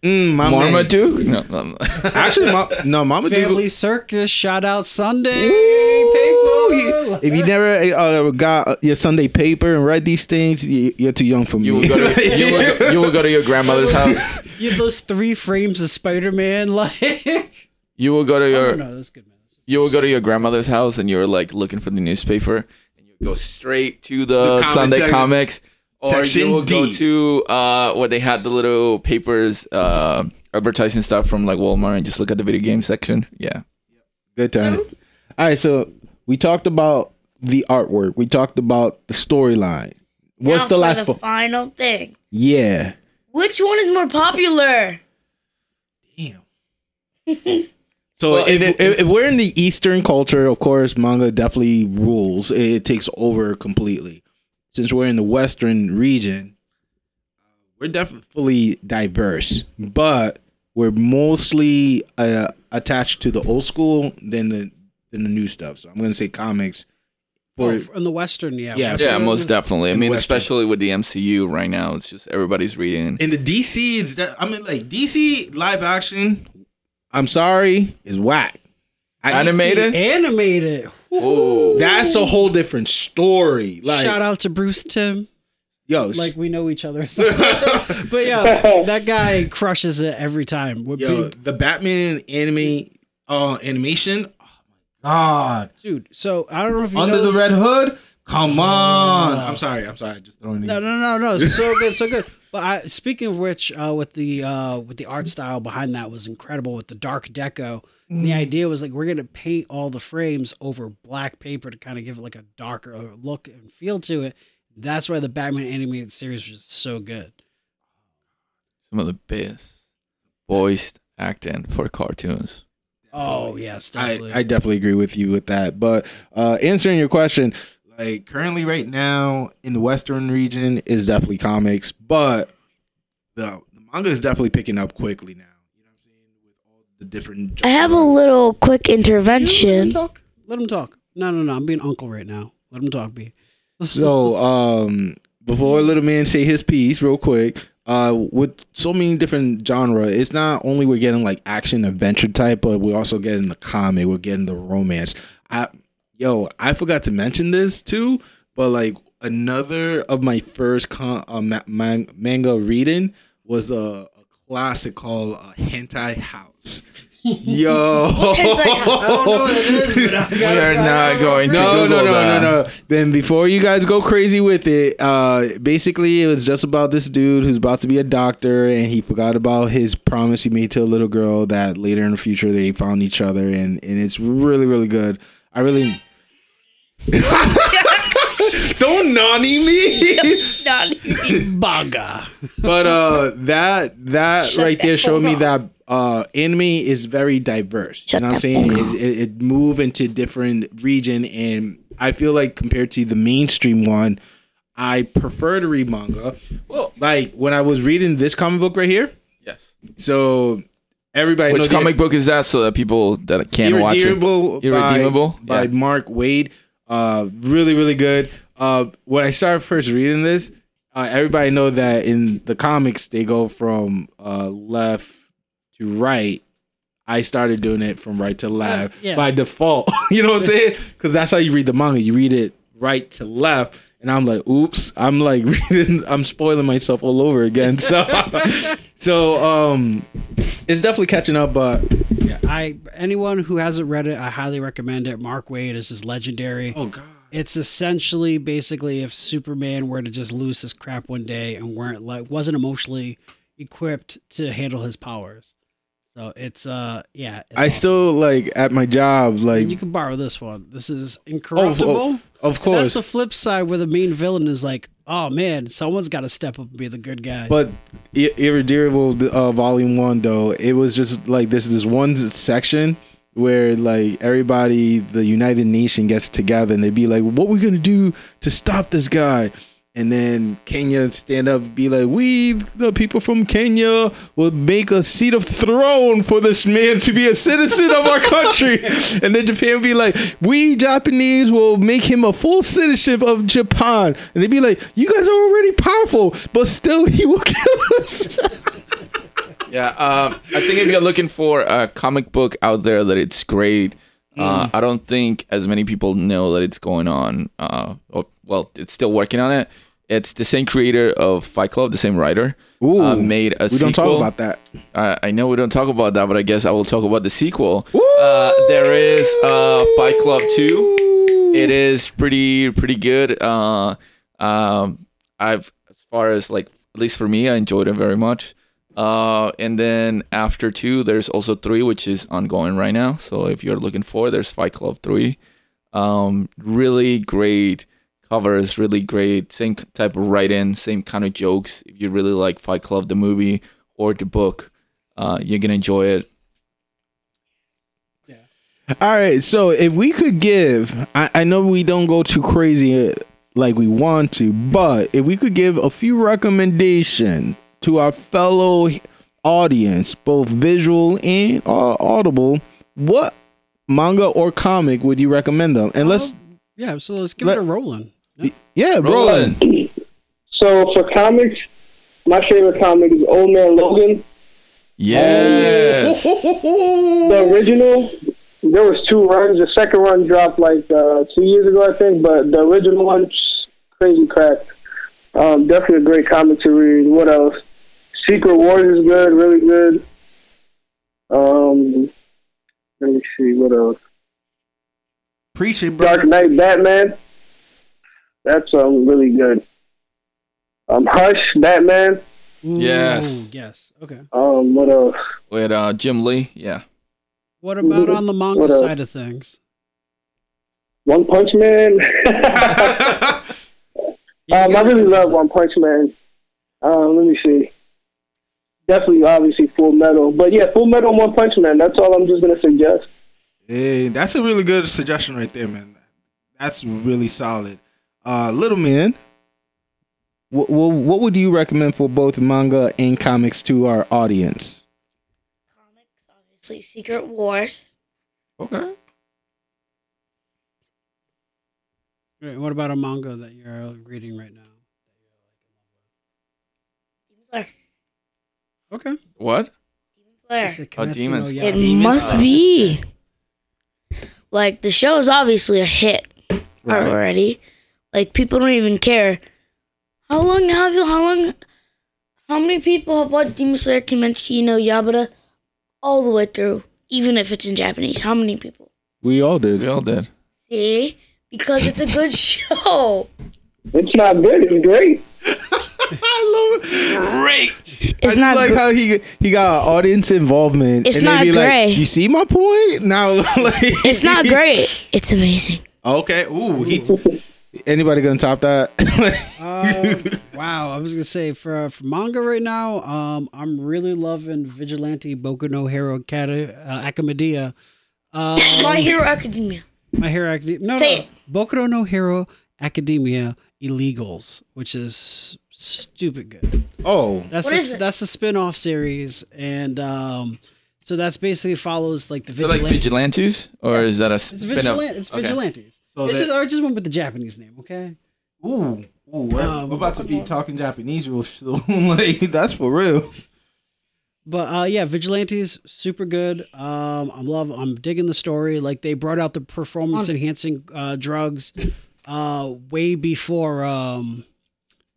Mm, my. Marmaduke? No, no, no. [laughs] Actually, Ma- no, Mama Family Circus, shout out Sunday Ooh, paper. If you never uh, got your Sunday paper and read these things, you, you're too young for me. You will go to [laughs] you will, go- you will go to your grandmother's [laughs] house. You have those three frames of Spider Man, like. You will go to Oh, your no, that's good, man. you will go to your grandmother's house and you're like looking for the newspaper and you go straight to the, The comic Sunday section. comics. Or Section you will go to uh where they had the little papers uh advertising stuff from like Walmart and just look at the video game section. Yeah. Good time. All right, so we talked about the artwork. We talked about the storyline. What's Now the for last? the fo- final thing? yeah. Which one is more popular? Damn. [laughs] so Well, if, if- if, if we're in the Eastern culture, of course, manga definitely rules. It takes over completely. Since we're in the Western region, we're definitely fully diverse, but we're mostly uh, attached to the old school than the than the new stuff. So I'm gonna say comics. For Oh, in the Western, yeah. Yeah, Yeah, most definitely. I mean, Western. especially with the MCU right now, it's just everybody's reading. And the DC, it's that, I mean, like DC live action. I'm sorry, is whack. I- Animated? Animated. Oh, That's a whole different story. Like, Shout out to Bruce Timm. yo, Like we know each other. [laughs] [laughs] but yeah, that guy crushes it every time. With yo, big- the Batman anime, uh, animation. Oh my god! dude. So I don't know if you Under the this- Red Hood. Come on! I'm sorry. I'm sorry. Just throwing it. No, no, no, no. So good, so good. [laughs] But I, speaking of which, uh, with the uh, with the art style behind that was incredible with the dark deco. And the idea was like we're gonna paint all the frames over black paper to kind of give it like a darker look and feel to it. That's why the Batman animated series was so good. some of the best voiced acting for cartoons. Oh yes, I, definitely. I definitely agree with you with that. But uh, answering your question, like currently right now in the Western region is definitely comics, but the, the manga is definitely picking up quickly now. You know what I'm saying? With all the different. I have a little quick Let him intervention. talk. Let him talk. No, no, no. I'm being uncle right now. Let him talk, B. [laughs] So um, before little man say his piece, real quick. Uh, with so many different genre, it's not only we're getting like action adventure type, but we're also getting the comic, we're getting the romance. I yo, I forgot to mention this too, but like another of my first con- uh, ma- man- manga reading was a, a classic called uh, Hentai House. [laughs] Yo, Hentai House? I don't know what it is, but I [laughs] We are not going to no, Google no, no, that. no, no. Then before you guys go crazy with it, uh, basically it was just about this dude who's about to be a doctor, and he forgot about his promise he made to a little girl that later in the future they found each other, and and it's really, really good. I really. [laughs] Don't nanny me. Not Baga. but uh that that Shut right the there showed me that uh anime is very diverse Shut you know what i'm saying it, it, it move into different region and i feel like compared to the mainstream one i prefer to read manga Well, like when i was reading this comic book right here yes. so everybody Which knows the- comic book is that so that people that can't watch it? Irredeemable by- Irredeemable? by, Yeah. Mark Waid. Uh, really, really good. Uh, when I started first reading this, uh, everybody know that in the comics they go from uh, left to right. I started doing it from right to left yeah. by default. [laughs] you know what I'm saying? [laughs] Because that's how you read the manga. You read it right to left. And I'm like, oops, I'm like [laughs] reading, I'm spoiling myself all over again. So, so, um, it's definitely catching up, but Yeah, I anyone who hasn't read it, I highly recommend it. Mark Waid is just legendary. oh god, It's essentially basically if Superman were to just lose his crap one day and weren't like wasn't emotionally equipped to handle his powers. So it's uh yeah. It's I awesome. still like at my job, like And you can borrow this one. This is oh, incorruptible. oh, of That's the flip side where the main villain is like, oh man, someone's got to step up and be the good guy. but irredeemable uh, volume one though it was just like this is this one section where like everybody the united nation gets together and they'd be like what we gonna do to stop this guy and then Kenya stand up and be like, "We, the people from Kenya, will make a seat of throne for this man to be a citizen of our country." [laughs] and then Japan be like, "We Japanese will make him a full citizenship of Japan." And they'd be like, "You guys are already powerful, but still, [laughs] he will kill us." [laughs] Yeah, um, I think if you're looking for a comic book out there that it's great, uh, I don't think as many people know that it's going on. Uh, oh, well, it's still working on it. It's the same creator of Fight Club, the same writer, Ooh, uh, made a we sequel. don't talk about that. Uh, I know we don't talk about that, but I guess I will talk about the sequel. Uh, there is uh, Fight Club Two. It is pretty pretty good. Uh, um, I've as far as like at least for me, I enjoyed it very much. Uh, and then after two, there's also three, which is ongoing right now. So if you're looking for, there's Fight Club three. Um, really great covers, really great. Same type of write-in, same kind of jokes. If you really like Fight Club, the movie or the book, uh, you're gonna enjoy it. Yeah. All right, so if we could give, I, I know we don't go too crazy uh, like we want to, but if we could give a few recommendation to our fellow audience, both visual and uh, audible, what manga or comic would you recommend them? And let's, Yeah, so let's give Let- it a rolling. yeah, Roland. Roland. So for comics, my favorite comic is Old Man Logan. Yes. The original, there was two runs. The second run dropped like uh, two years ago, I think, but the original one, crazy crack. Um, definitely a great comic to read. What else? Secret Wars is good, really good. Um, let me see what else. Appreciate Dark Knight Batman. That's um really good. Um, Hush Batman. Ooh, Yes. Yes. Okay. Um, what else? With uh, Jim Lee. Yeah. What about on the manga What else? side of things? One Punch Man. [laughs] [laughs] Yeah, um, I really love One Punch Man. Um, let me see. Definitely, obviously, Full Metal. But yeah, Full Metal and One Punch Man. That's all I'm just gonna suggest. Hey, that's a really good suggestion right there, man. That's really solid. Uh, little man, what, what would you recommend for both manga and comics to our audience? Comics, obviously, Secret Wars. Okay. Right, What about a manga that you're reading right now? Demon Slayer. Okay. What? Demon Slayer. Is it Oh, Kimetsu Demons. It Demon must Slayer. be. Like the show is obviously a hit Right. already. Like people don't even care. How long have you? How long? How many people have watched Demon Slayer Kimetsu no Yaiba all the way through, even if it's in Japanese? How many people? We all did. We all did. See, because it's a good [laughs] show. It's not good. It's great. [laughs] I love it. Great. It's I not. like gr- how he he got audience involvement. It's and not be like, great. you see my point? Now, [laughs] like, it's not [laughs] great. It's amazing. Okay. Ooh. He, anybody gonna top that? [laughs] Uh, wow, I was gonna say for for manga right now, um, I'm really loving Vigilante Boku no Hero Acad- uh, Academia. Um, My Hero Academia. My Hero Academia. No, Say no. it. Boku no Hero Academia Illegals, which is stupid good. oh. That's What the, is it? that's the spin-off series, and um, so that's basically follows like the Is that like vigilantes, or is that a it's spin-off? vigilante. It's Okay. vigilantes. So it's that- just I just went with the Japanese name. Okay. Ooh. Ooh. We're, Um, we're about to be talking Japanese real soon. [laughs] like that's for real. But uh, yeah, Vigilantes super good. Um, I'm love. I'm digging the story. Like they brought out the performance enhancing uh, drugs uh, way before um,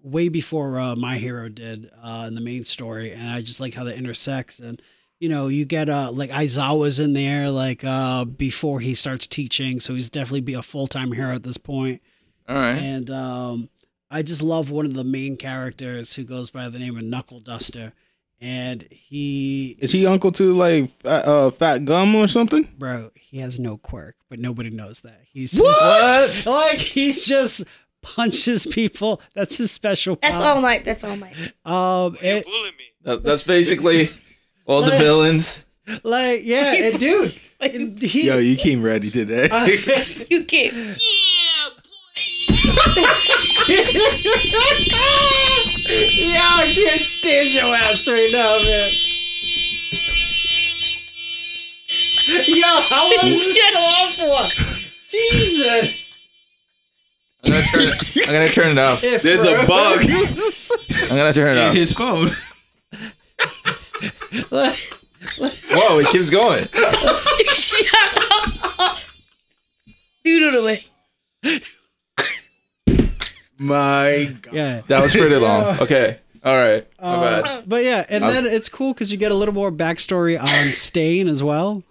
way before uh, My Hero did uh, in the main story, and I just like how that intersects. And you know, you get uh, like Aizawa's in there like uh, before he starts teaching, so he's definitely be a full time hero at this point. All right. And um, I just love one of the main characters who goes by the name of Knuckle Duster. And he, Is he uncle to like fat, uh, Fat Gum or something? bro, he has no quirk, but nobody knows that. He's What? just [laughs] like he's just punches people. That's his special. That's all night. That's all night. Um, and, That, that's basically all the villains. like yeah, [laughs] and dude, [laughs] he. Yo, you came ready today. [laughs] You can't. Yo, I can't stand your ass right now, man. Yo, how was Shut off for. Jesus? I'm gonna turn it, I'm gonna turn it off. If There's a bug. [laughs] I'm gonna turn it off. his phone. Whoa, it [laughs] keeps going. Shut up. Dude, it away. My God. Yeah. That was pretty long. [laughs] Okay. All right. My Uh, bad. But yeah, and I'll- then it's cool because you get a little more backstory on Stain as well.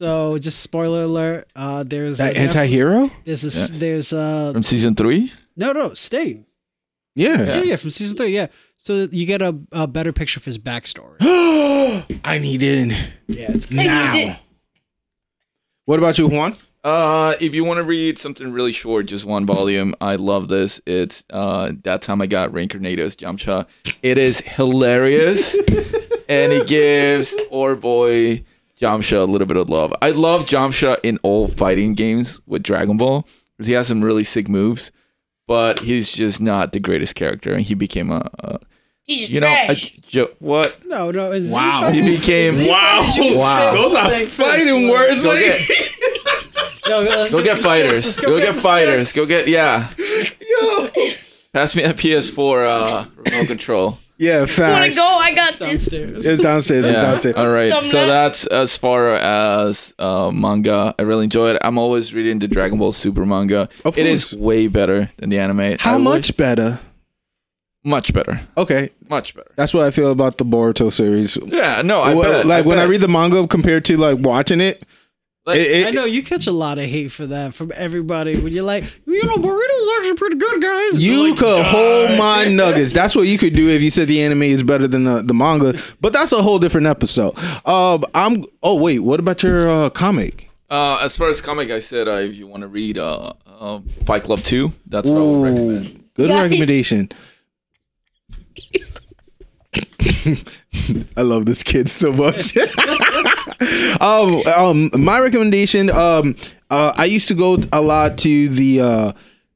So just spoiler alert. Uh, there's That anti-hero? There's a, Yes. there's uh From season three? no no Stain. Yeah. Yeah. yeah, from season three. Yeah, so you get a, a better picture of his backstory. [gasps] I need in Yeah, it's Hey, now. What about you, Juan? Uh, if you want to read something really short, just one volume, I love this. It's uh, that time I got reincarnated jump shot. It is hilarious, and it gives our boy Jamsha a little bit of love. I love Jamsha in all fighting games with Dragon Ball because he has some really sick moves, but he's just not the greatest character, and he became a, a He's just you know a, jo- what no no. It's Wow. he became. Wow. Wow. Those are fighting words. Go Like, get, go get fighters. Go get fighters. Go get yeah. yo. Pass me that PS4 uh, remote control. Yeah, fast. I Wanna go? I got this. downstairs. It's downstairs. It's downstairs. All right. Some So nut. that's as far as uh, manga. I really enjoy it. I'm always reading the Dragon Ball Super manga. Of It is course. way better than the anime. How I wish- much better? Much better. Okay, Much better. that's what I feel about the Boruto series. Yeah. No. I Well, bet. like when I bet. read the manga compared to like watching it, Like, it- it- I know you catch a lot of hate for that from everybody when you're like, you know, Boruto's actually pretty good, guys. You like, could "God." hold [laughs] my nuggets. That's what you could do if you said the anime is better than the, the manga. But that's a whole different episode. Um, I'm. Oh wait, what about your uh, comic? uh, as far as comic, I said uh, if you want to read uh, uh, Fight Club 2, that's what I would recommend. good Guys. recommendation. [laughs] I love this kid so much. [laughs] um, um, my recommendation. Um, uh, I used to go a lot to the uh,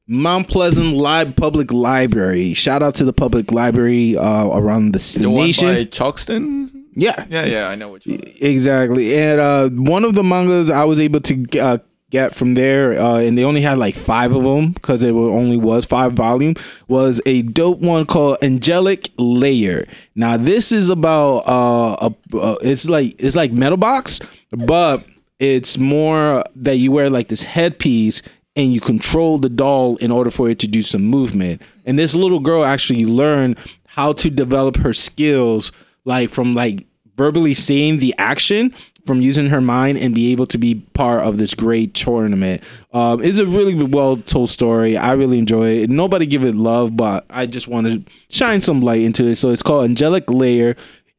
Mount Pleasant Lib Public Library. Shout out to the public library uh, around the, The one nation. by Chalkston? yeah, Yeah, yeah, I know which one. Exactly. And uh, one of the mangas I was able to uh, get from there, uh, and they only had like five of them because it only was five volume, was a dope one called Angelic Layer. Now this is about uh, a, uh it's like it's like Metal Box, but it's more that you wear like this headpiece and you control the doll in order for it to do some movement. And this little girl actually learned how to develop her skills like from like verbally seeing the action from using her mind and be able to be part of this great tournament. Um, it's a really well told story. I really enjoy it. Nobody give it love, but I just want to shine some light into it. So it's called Angelic Layer.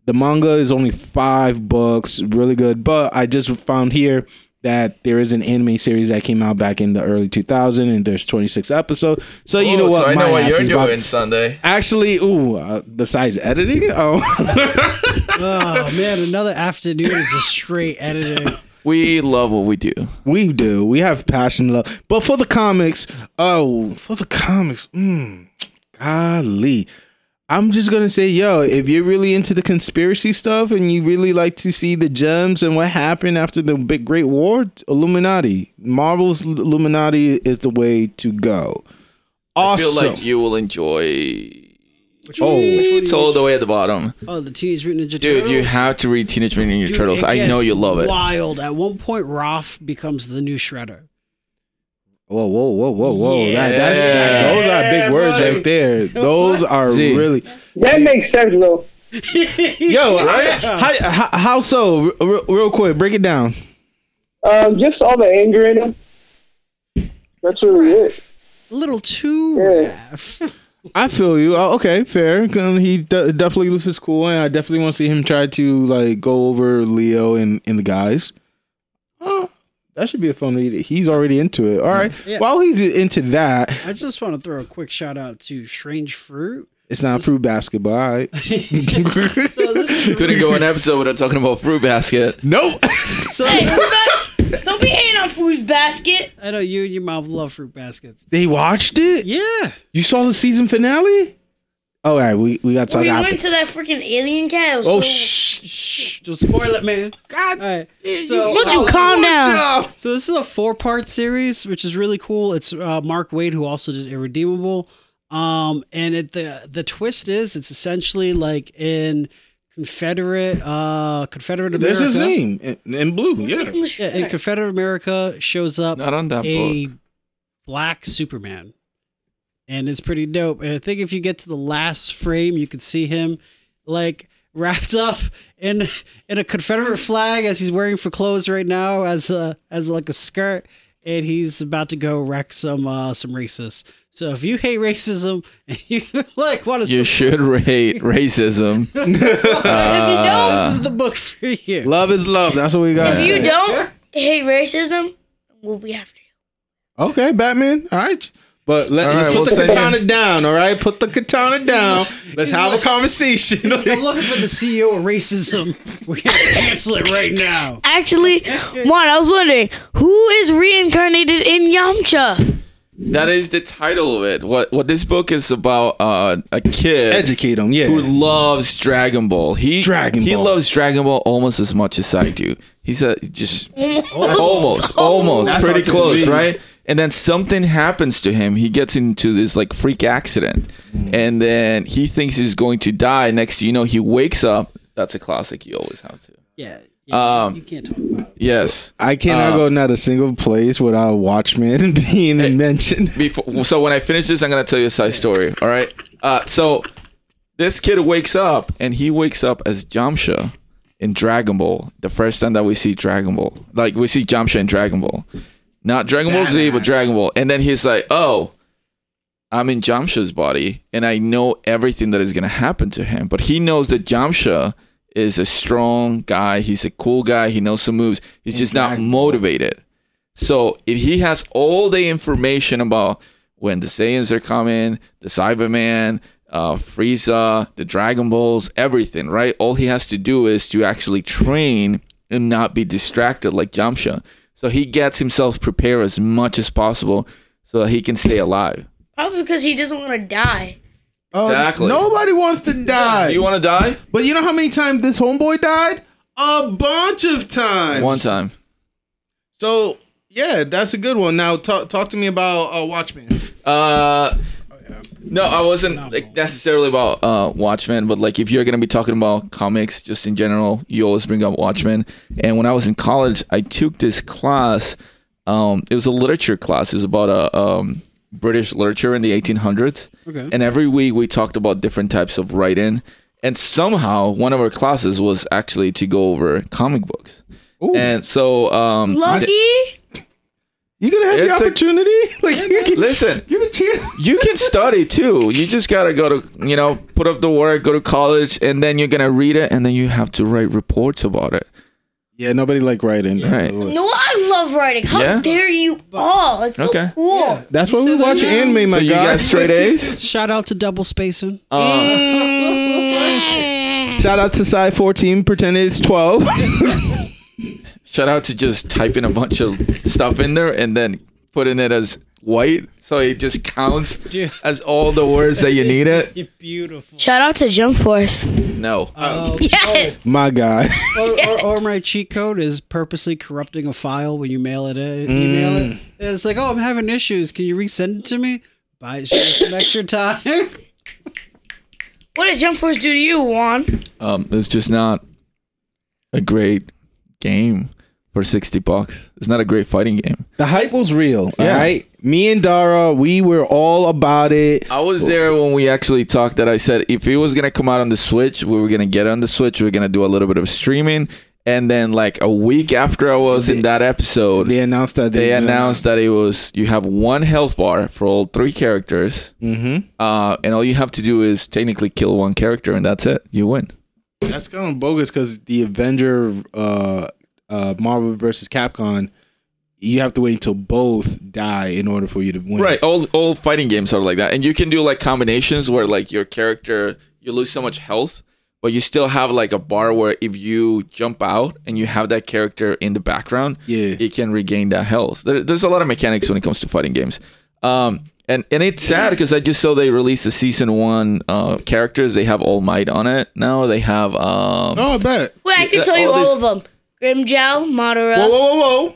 The manga is only five books, really good. But I just found here that there is an anime series that came out back in the early 2000 and there's 26 episodes. So you know what? So I know what you're is about- doing Sunday. Actually, ooh, uh, besides editing, [laughs] oh, [laughs] Oh man, another afternoon is just straight editing. We love what we do. we do. We have passion, love. But for the comics, oh, for the comics, mm, golly. I'm just gonna say, yo, if you're really into the conspiracy stuff and you really like to see the gems and what happened after the big Great War, Illuminati, Marvel's Illuminati is the way to go. I feel like you will enjoy. Which Oh. which It's all the way at the bottom, Oh, the Teenage Mutant Ninja dude. Turtles. Dude, you have to read Teenage Mutant Ninja Dude, Turtles. I know you love it. Wild. At one point, Raph becomes the new Shredder. Whoa, whoa, whoa, whoa, whoa! Yeah. That, that's that, those are big words boy. right there. [laughs] Those are Z. really That makes sense though. [laughs] yo. I, how, how, how so? Real, real quick, break it down. Um, just all the anger in him. That's really it. A little too Yeah. rough. I feel you. Oh, okay, fair. He de- definitely looks cool, and I definitely want to see him try to like go over Leo and, and the guys. That should be a fun read. He's already into it. All right. Yeah. While he's into that, I just want to throw a quick shout out to Strange Fruit. it's not fruit basketball. All right. [laughs] So this is Couldn't go an episode without talking about Fruit Basket. nope. so Hey, fruit basket. Don't be hating on Fruit Basket. I know you and your mom love fruit baskets. they watched it. Yeah. You saw the season finale. All right, we we got to talk. we went to that freaking alien cat. It was Oh so- shh. Shh, don't spoil it, man. God. All right. So, Don't you calm down. so this is a four-part series, which is really cool. It's uh, Mark Waid who also did Irredeemable. Um, and it, the the twist is it's essentially like in Confederate, uh, Confederate America. There's his name in, in blue. Yeah. Yeah, in Confederate America shows up Not on that a book. black Superman, and it's pretty dope. And I think if you get to the last frame, you can see him like wrapped up in in a Confederate flag as he's wearing for clothes right now as a as like a skirt, and he's about to go wreck some uh some racists. So if you hate racism and [laughs] you like want to, You should hate [laughs] racism. [laughs] if you don't, this is the book for you. Love is love. That's what we got. if you don't hate racism, we'll be after you. Okay, Batman. All right. But let, All us right, put we'll the send you- katana down, all right? Put the katana down. Let's have a conversation. I'm looking for the CEO of racism. [laughs] We're gonna cancel it right now. Actually, Juan, I was wondering who is reincarnated in Yamcha. That is the title of it. What what this book is about? Uh, a kid Educate them, yeah. who loves Dragon Ball. He Dragon he Ball. loves Dragon Ball almost as much as I do. He's a just almost almost [laughs] That's pretty close, right? And then something happens to him. He gets into this like freak accident, Mm. and then he thinks he's going to die. Next, you know, he wakes up. That's a classic. You always have to. Yeah, yeah Um, you can't talk about it. Yes. I cannot Uh, go not a single place without Watchmen [laughs] being mentioned. before so when I finish this, I'm gonna tell you a side story. All right. Uh, so this kid wakes up and he wakes up as Jamsha in Dragon Ball. The first time that we see Dragon Ball, like we see Jamsha in Dragon Ball, not Dragon Ball Z, but Dragon Ball. And then he's like, "Oh, I'm in Jamsha's body, and I know everything that is gonna happen to him." But he knows that Jamsha is a strong guy. He's a cool guy. He knows some moves. He's just not motivated. So if he has all the information about when the Saiyans are coming, the Cyberman, uh, Frieza, the Dragon Balls, everything, right? All he has to do is to actually train and not be distracted like Jamsha. So he gets himself prepared as much as possible so that he can stay alive. Probably because he doesn't want to die. Oh, Exactly. Nobody wants to die. Do you want to die? but you know how many times this homeboy died? A bunch of times. One time. So yeah, that's a good one. Now talk talk to me about uh, Watchmen. Uh, no, I wasn't like, necessarily about uh, Watchmen, but like if you're gonna be talking about comics just in general, you always bring up Watchmen. And when I was in college, I took this class. Um, it was a literature class. It was about a um, British literature in the 1800s. Okay. And every week we talked about different types of writing. And somehow one of our classes was actually to go over comic books. Ooh. And so, um, Lucky. You gonna have It's the a- opportunity? [laughs] like you can, listen, [laughs] give it a chance. you can study too. You just gotta go to you know put up the work, go to college, and then you're gonna read it, and then you have to write reports about it. Yeah, nobody like writing. Right. No, I love writing. How Yeah? dare you all? It's so Okay. cool. That's why we watch anime, my so you got straight A's. [laughs] Shout out to double spacing. Uh, Shout out to side 14, pretend it's 12. Shout out to just typing a bunch of stuff in there and then putting it as white, so it just counts Yeah. as all the words that you need it. [laughs] You're beautiful. Shout out to Jump Force. No. Uh, [laughs] Yes. my guy. or, or, or my cheat code is purposely corrupting a file when you mail it. In, email it. And it's like, oh, I'm having issues. Can you resend it to me? Buy you some extra time. [laughs] What did Jump Force do to you, Juan? Um, it's just not a great game for sixty bucks. It's not a great fighting game. The hype was real. Yeah. All right. Me and Dara, we were all about it. I was there when we actually talked that I said if it was gonna come out on the Switch, we were gonna get on the Switch, We are gonna do a little bit of streaming. And then like a week after I was in that episode, They announced that they announced that it was you have one health bar for all three characters. Mm-hmm. Uh, and all you have to do is technically kill one character and that's it. You win. That's kind of bogus because the Avenger, uh, uh, Marvel versus Capcom, you have to wait until both die in order for you to win. Right. All all fighting games are like that. And you can do like combinations where like your character you lose so much health, but you still have like a bar where if you jump out and you have that character in the background, Yeah. it can regain that health. There, there's a lot of mechanics when it comes to fighting games. Um and, and it's sad because I just saw they released the season one uh, characters. They have All Might on it now. They have um, Oh, I bet. Wait, I can tell you all all this- of them. Grimmjow, Madara. Whoa, whoa, whoa, whoa.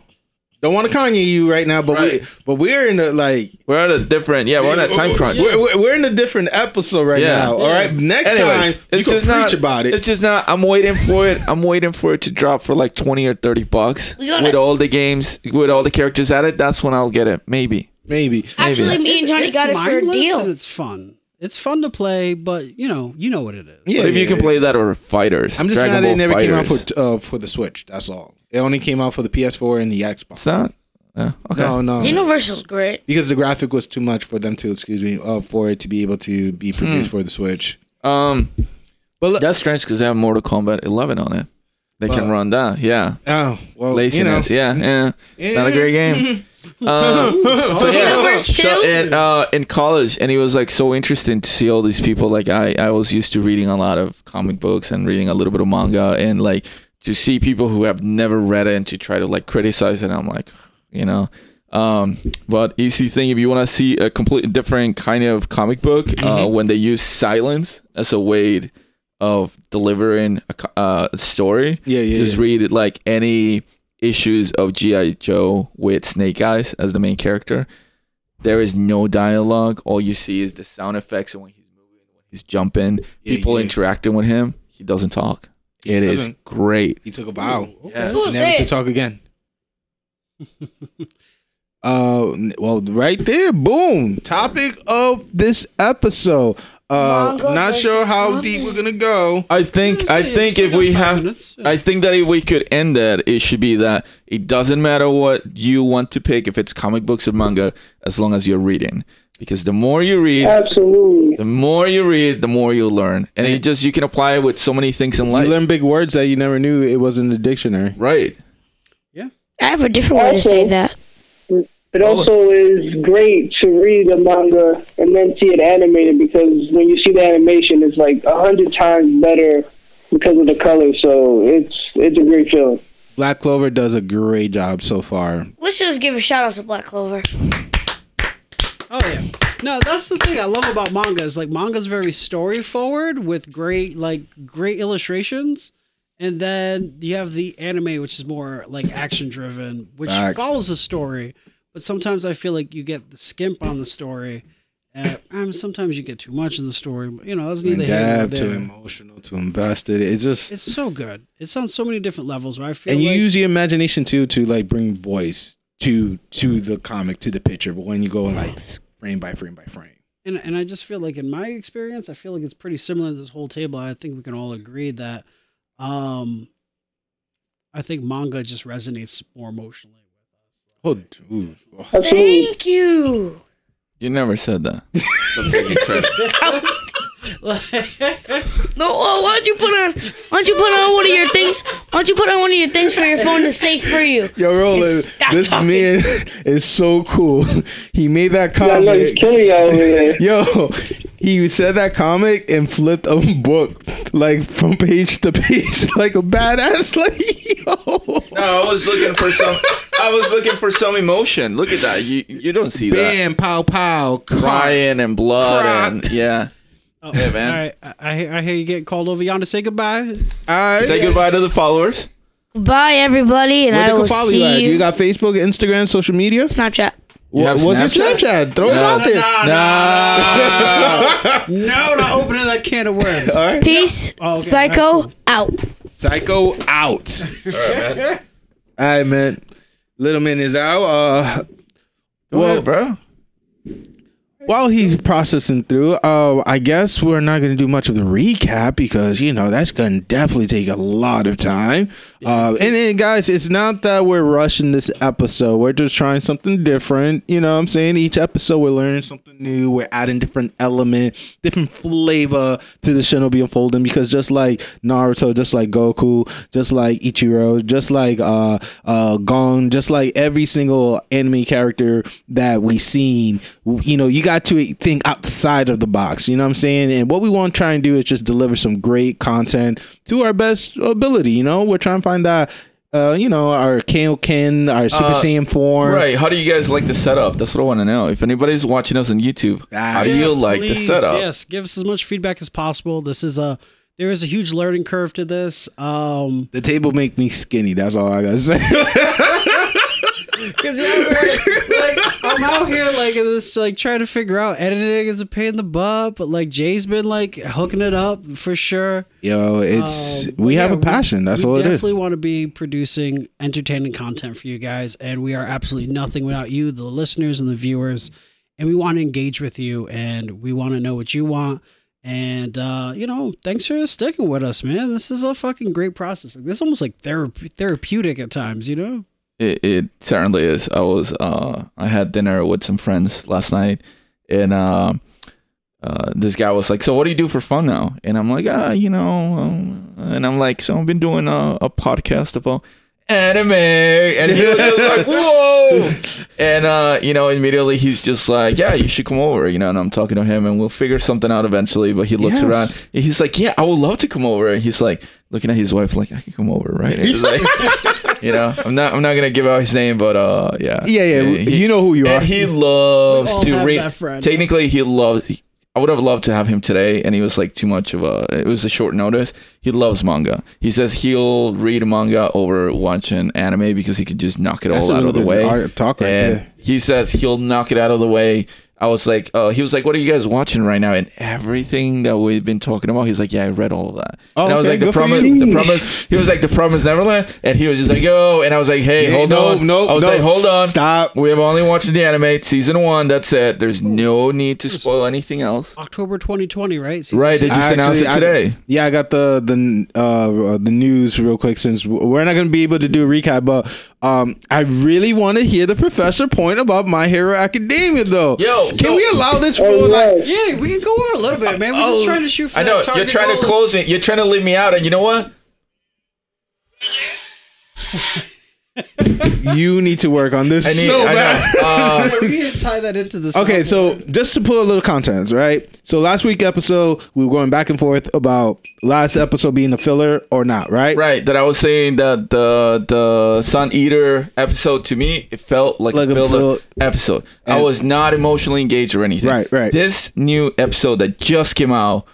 Don't want to Kanye you right now, but we but we're in a like We're at a different. Yeah, we're on a time crunch. we're, we're, we're in a different episode right Yeah. now. All right, next Anyways, time you can preach about it. It's just not. I'm waiting for it. I'm waiting for it to drop for like twenty or thirty bucks We gotta- with all the games, with all the characters added. That's when I'll get it. Maybe. Maybe. Actually, me and Johnny It's got it for a mindless deal. And it's fun. It's fun to play, but you know, you know what it is. Yeah, But if you can yeah. play that or fighters, I'm just Dragon mad it Ball never came out for uh, for the Switch. That's all. It only came out for the PS4 and the Xbox. It's not. Yeah. Okay. No, no. Xenoverse is great. because the graphic was too much for them to excuse me uh, for it to be able to be Hmm. produced for the Switch. Um, But look, that's strange because they have Mortal Kombat 11 on it. They can Well, run that. Yeah. oh well, Laziness. You know, yeah. Yeah. Not a great game. [laughs] Um, [laughs] so yeah, so in uh, in college, and it was like so interesting to see all these people. Like I, I was used to reading a lot of comic books and reading a little bit of manga, and like to see people who have never read it and to try to like criticize it. I'm like, you know. Um, but easy thing if you want to see a completely different kind of comic book, uh, when they use silence as a way of delivering a, uh, a story, Yeah, yeah, just yeah. read it like any issues of GI Joe with Snake Eyes as the main character. There is no dialogue. All you see is the sound effects and when he's moving, when he's jumping, Yeah, people yeah. interacting with him. He doesn't talk. It is doesn't. great. He took a bow, Yeah. Who was never to talk again. [laughs] uh, well, right there, boom. Topic of this episode. Uh, Manga not sure how comic. deep we're gonna go. I think I think if we have minutes, yeah. I think that if we could end that, it should be that it doesn't matter what you want to pick if it's comic books or manga, as long as you're reading. Because the more you read, Absolutely. the more you read, the more you learn, and it just you can apply it with so many things in life. You learn big words that you never knew it was in the dictionary. Right. Yeah. I have a different way to say that. It oh. also is great to read a manga and then see it animated because when you see the animation, it's like a hundred times better because of the color. So it's it's a great feeling. Black Clover does a great job so far. Let's just give a shout out to Black Clover. Oh yeah. No, that's the thing I love about manga is like manga's very story forward with great like great illustrations. And then you have the anime, which is more like action driven, which Facts. follows the story. But sometimes I feel like you get the skimp on the story. Uh, um, sometimes you get too much of the story. But, you know, that's neither here nor dab to there. emotional to invested. It's just It's so good. It's on so many different levels. Where I feel and you like, use your imagination too to like bring voice to to the comic to the picture. But when you go like frame by frame by frame, and and I just feel like in my experience, I feel like it's pretty similar to this whole table. I think we can all agree that um I think manga just resonates more emotionally oh dude, Oh. Thank you. You never said that. [laughs] I'm taking credit. [laughs] No, uh, oh, why don't you put on? Why don't you put on one of your things? Why don't you put on one of your things for your phone to safe for you? yo, Roland, Stop this talking. man [laughs] is so cool. He made that I know he's comic. killing y'all over there. Yo, he said that comic and flipped a book like from page to page [laughs] like a badass. [laughs] Like yo, No, I was looking for some. I was looking for some emotion. Look at that. You you don't see that bam, pow, pow, cry. crying and blood and yeah. Oh, Yeah, man. All right, I, I I hear you getting called over. You want to say goodbye? All right. Say goodbye to the followers. Bye, everybody, and Where I will follow see you at? you. You got Facebook, Instagram, social media? Snapchat. You have What's your Snapchat? Snapchat? Throw it No. out there. Nah. No, not opening that can of worms. All right. Peace. Oh, okay. Psycho Alright, out. Psycho out. [laughs] All right, man. Little man is out. Uh, Go Well, ahead, bro. While he's processing through, uh, I guess we're not going to do much of the recap because you know that's going to definitely take a lot of time. Uh, and, and guys, it's not that we're rushing this episode. We're just trying something different. You know, what I'm saying each episode we're learning something new. We're adding different element, different flavor to the Shinobi Unfolding because just like Naruto, just like Goku, just like Ichigo, just like uh uh Gon, just like every single anime character that we've seen, you know, you got to think outside of the box. You know what I'm saying? And what we want to try and do is just deliver some great content to our best ability. You know, we're trying to find that. Uh, you know, our Kaioken, our Super Uh, Saiyan form. Right. How do you guys like the setup? That's what I want to know. If anybody's watching us on YouTube, how do you like the setup? Yes, give us as much feedback as possible. This is a there is a huge learning curve to this. Um, The table make me skinny. That's all I gotta say. [laughs] Because like, [laughs] I'm out here like this, like trying to figure out editing is a pain in the butt, but like Jay's been like hooking it up for sure. Yo, it's Um, we have yeah, a passion. That's we all it is. We definitely want to be producing entertaining content for you guys, and we are absolutely nothing without you, the listeners and the viewers. And we want to engage with you, and we want to know what you want. And uh, you know, thanks for sticking with us, man. This is a fucking great process. Like, this is almost like therape- therapeutic at times, you know. It, it certainly is. I was uh I had dinner with some friends last night and uh, uh this guy was like, "So what do you do for fun now?" And I'm like, "Ah, you know," um, and I'm like, "So I've been doing a, a podcast about anime." And he was just like, "Whoa!" And uh, you know, immediately he's just like, "Yeah, you should come over," you know. And I'm talking to him, and we'll figure something out eventually. But he looks Yes. around, and he's like, "Yeah, I would love to come over." And he's like looking at his wife, like, "I can come over, right?" And he's like, [laughs] you know, I'm not, I'm not gonna give out his name, but uh, yeah, Yeah, yeah, he- you know who you are. and he loves to read. Technically, he loves. I would have loved to have him today, and he was like too much of a. It was a short notice. He loves manga. He says he'll read manga over watching anime because he could just knock it That's all out of the way. talk right and there. he says he'll knock it out of the way. I was like, uh, he was like, "What are you guys watching right now?" And everything that we've been talking about, he's like, "Yeah, I read all of that." Oh, and I was okay, like, "The promise, the promise." He was like, "The promise Neverland," and he was just like, "Yo," and I was like, "Hey, Hey, hold no, on." no, I was no. like, "Hold on, Stop. we have only watched the anime season one. That's it. There's no need to spoil anything else. October 2020, right? Season Right? They just Actually, announced it I- today. yeah, I got the the uh, uh, the news real quick since we're not going to be able to do a recap, but um, I really want to hear the professor point about My Hero Academia, though. Yo, can so- we allow this for Oh, like? yes. Yeah, we can go over a little bit, man. We're just Oh, trying to shoot for I know that you're target trying to close it. You're trying to leave me out, and you know what? You need to work on this I need. so I bad. know. Uh, Yeah, [laughs] we need to tie that into this. Okay, so soundboard. just to put a little context, right? So last week episode, we were going back and forth about last episode being a filler or not, right? right. That I was saying that the the Sun Eater episode to me it felt like, Like a a filler fill- episode. I was not emotionally engaged or anything. Right, right. This new episode that just came out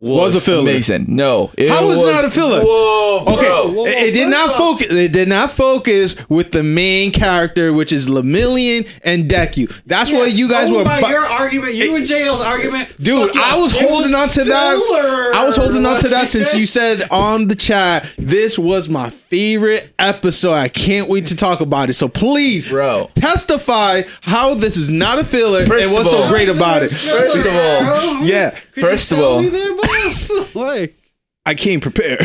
was, Was a filler. Amazing. No, it was it not a filler? Whoa, Okay, bro. Whoa, it, it did not focus. It did not focus with the main character, which is Lemillion and Deku. That's what you guys oh were. By bu- your argument, you and JL's argument, Dude, I was it holding on to that. I was holding on to that since you said on the chat, this was my favorite episode. I can't wait to talk about it. So please, Bro. testify how this is not a filler First and what's so great about it. First of all, Yeah, Could First of all- me [laughs] like, I came prepared.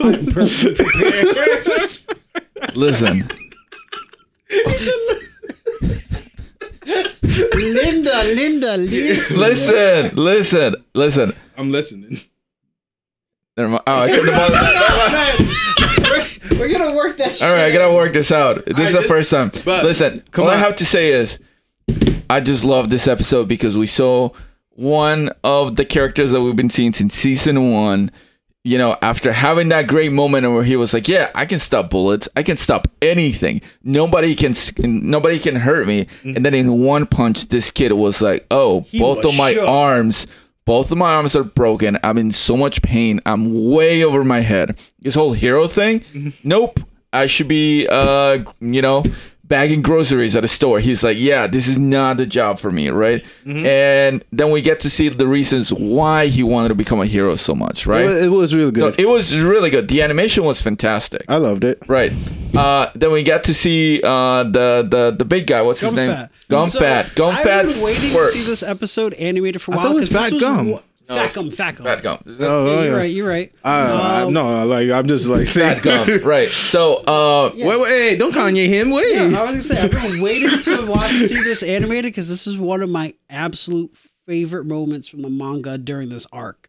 I'm perfectly prepared. listen. Linda, Linda, listen. Listen, listen, listen. I'm listening. Never mind. Oh, I turned the volume. [laughs] we're, we're gonna work that shit. All right, I gotta work this out. This is the just- first time. but- Listen, come all I have to say is, I just love this episode because we saw one of the characters that we've been seeing since season one. You know, after having that great moment where he was like, "Yeah, I can stop bullets. I can stop anything. Nobody can. Nobody can hurt me." And then in one punch, this kid was like, "Oh, both of my shook. arms." Both of my arms are broken. I'm in so much pain. I'm way over my head. This whole hero thing, nope. I should be, uh, you know, bagging groceries at a store. He's like, yeah, this is not the job for me, right? Mm-hmm. And then we get to see the reasons why he wanted to become a hero so much, right? It, was, it was really so good. it was really good. The animation was fantastic. I loved it. Right. Uh, then we get to see uh, the the the big guy. What's his name? Gumfat. Gum So, Fat. Gum I've Fat's been waiting work. to see this episode animated for a I while. I thought it was 'cause this Fat Gum. wa- Fat Gum, Fat Gum. Fat Gum. Is that- Oh, Yeah, you're yeah. right. You're right. Uh, Um, no, like I'm just like saying. Fat Gum. right. So uh, [laughs] Wait, wait, hey, don't Kanye him. Wait. Yeah, I was gonna say I've been waiting to watch see this animated because this is one of my absolute favorite moments from the manga during this arc.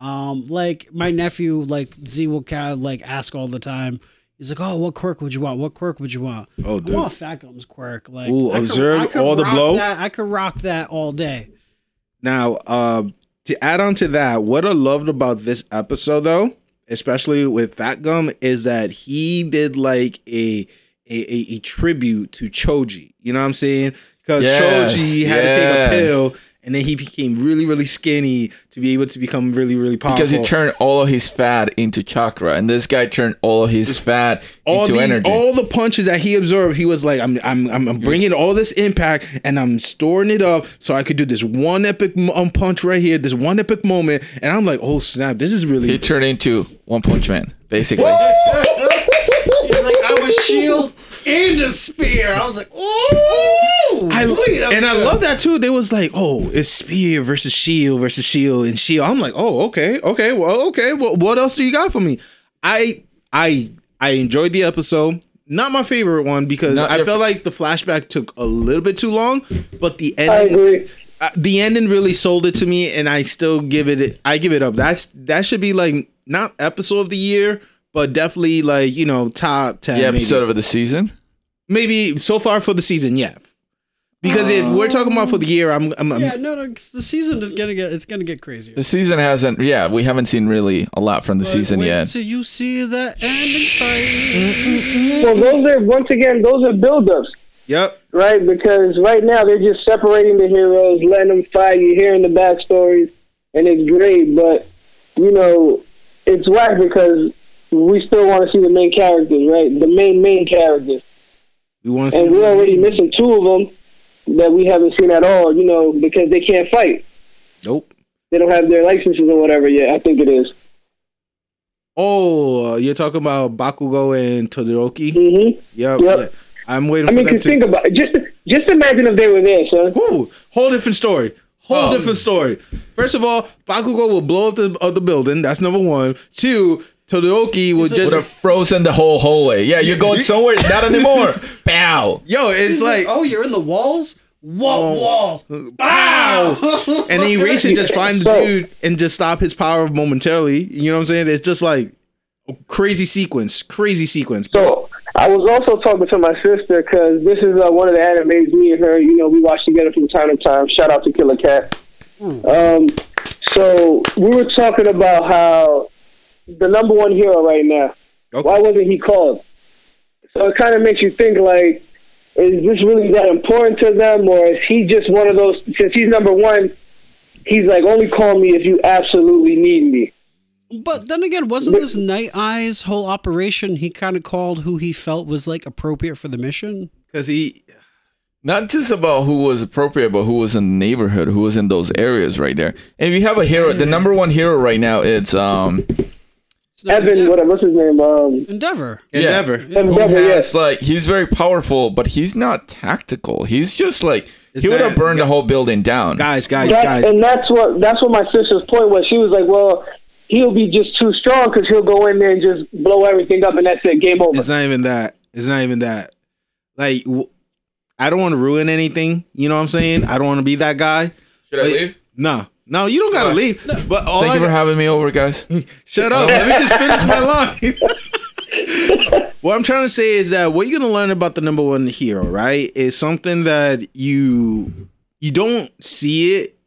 Um, like my nephew, like Z will kind of like ask all the time. He's like, "Oh, what quirk would you want? What quirk would you want?" Oh, I dude. want Fat Gum's quirk. Like, Ooh, I could- observe I could all the rock blow? That. I could rock that all day. Now, uh, to add on to that, what I loved about this episode, though, especially with Fat Gum, is that he did like a a, a, a tribute to Choji. You know what I'm saying? Because Yes, Choji had to take a pill, and then he became really, really skinny to be able to become really, really powerful. because he turned all of his fat into chakra, and this guy turned all of his fat all into these, energy. all the punches that he absorbed, he was like, I'm, I'm, I'm, I'm bringing all this impact and I'm storing it up so I could do this one epic um, punch right here, this one epic moment, and I'm like, oh snap, this is really. he turned into One Punch Man, basically. He's like, I'm a shield and a spear. I was like, oh, I, and I love that too. They was like, "Oh, it's spear versus shield versus shield and shield." I'm like, "Oh, okay, okay, well, okay. Well, what else do you got for me?" I, I, I enjoyed the episode. Not my favorite one because Not I your felt like the flashback took a little bit too long, but the I ending, agree. uh, the ending really sold it to me, and I still give it. I give it up. That's that should be like not episode of the year, but definitely like you know top ten. the maybe. episode of the season. maybe so far for the season, yeah. Because if we're um, talking about for the year, I'm, I'm, I'm Yeah, no, no. The season is gonna get. It's gonna get crazier. The season hasn't. Yeah, we haven't seen really a lot from the season Wait yet. till you see the ending fight. Well, those are once again those are build-ups, yep. right? Because right now they're just separating the heroes, letting them fight. You're hearing the backstories, and it's great. But you know, it's whack because we still want to see the main characters, right? The main main characters, We want to see. and we're already missing two of them that we haven't seen at all. You know, because they can't fight. Nope. They don't have their licenses or whatever yet. I think it is. Oh, uh, you're talking about Bakugo and Todoroki. Mm-hmm. Yep. Yep. yeah. I'm waiting I mean, for them cause to. think about it. Just just imagine if they were there, son. Ooh, whole different story. Whole Oh. different story. First of all, Bakugo will blow up the of the building. That's number one. Two, Todoroki will Would just. have frozen the whole hallway. Yeah, you're going [laughs] somewhere. Not anymore. [laughs] Bow. Yo, it's like. oh, you're in the walls. What Oh. walls? Bow. and then [laughs] Eraser just find the dude and just stop his power momentarily. You know what I'm saying? It's just like a crazy sequence, crazy sequence. So I was also talking to my sister because this is uh, one of the animes me and her, you know, we watch together from time to time. Shout out to Killer Cat. Um, so we were talking about how the number one hero right now. Okay. Why wasn't he called? So it kind of makes you think like, is this really that important to them, or is he just one of those? Since he's number one, he's like, only call me if you absolutely need me. But then again, wasn't this Night Eyes whole operation? He kind of called who he felt was like appropriate for the mission. Because he, Not just about who was appropriate, but who was in the neighborhood, who was in those areas right there. And if you have a hero, the number one hero right now, it's um It's not Evan, Endeavor. whatever, what's his name? Um, Endeavor. Yeah. Endeavor. Evan who Dever, yeah. like he's very powerful, but he's not tactical. He's just like Is he would that- have burned the whole building down. Guys, guys, That, guys. and that's what that's what my sister's point was. She was like, "Well, he'll be just too strong because he'll go in there and just blow everything up, and that's it, game over." It's not even that. It's not even that. Like, w- I don't want to ruin anything. You know what I'm saying? I don't want to be that guy. Should I leave? No, no, you don't gotta Why? leave. But all Thank I you for having me over, guys. [laughs] shut up. Let me just finish my line. [laughs] what I'm trying to say is that what you're gonna learn about the number one hero, right, is something that you you don't see it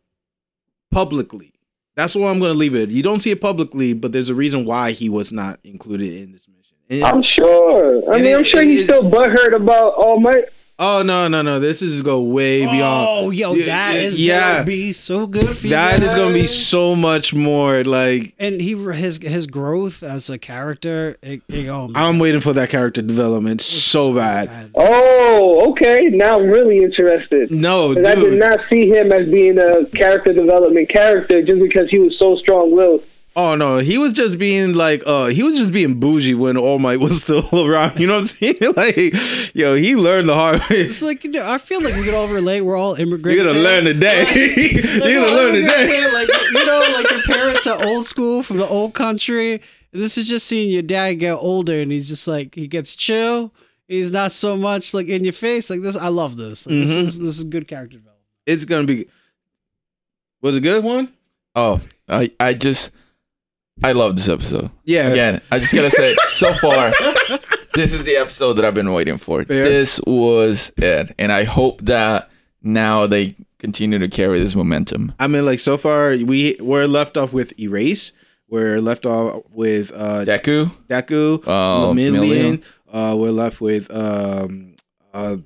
publicly. That's why I'm gonna leave it. You don't see it publicly, but there's a reason why he was not included in this mission. And- I'm sure. I mean, it- I'm sure it he's is- still butthurt about All Might. Oh no, no, no! This is go way beyond. Oh, yo, Yeah, that yeah, is yeah. gonna be so good for you. That is gonna be so much more like and he his his growth as a character. It, it, oh, man. I'm waiting for that character development so bad. Oh, okay. Now I'm really interested. No, 'Cause I did not see him as being a character development character just because he was so strong-willed. Oh no, he was just being like uh he was just being bougie when All Might was [laughs] still around. You know what I'm saying? [laughs] Like, yo, he learned the hard way. It's like you know, I feel like we could all relate. We're all immigrants. You're gonna learn today. Like, [laughs] You're gonna learn today. Like you know, like your parents are old school from the old country. And this is just seeing your dad get older, and he's just like he gets chill. He's not so much like in your face. Like this, I love this. Like, Mhm. this, is, this is good character development. It's gonna be. Was it a good one? Oh, I I just I love this episode. Yeah. Again, I just gotta say, [laughs] so far, this is the episode that I've been waiting for. Fair. This was it, and I hope that now they continue to carry this momentum. I mean, like so far we we're left off with Erase. We're left off with uh Deku, Deku, Oh, Lemillion. Million. Uh, we're left with um uh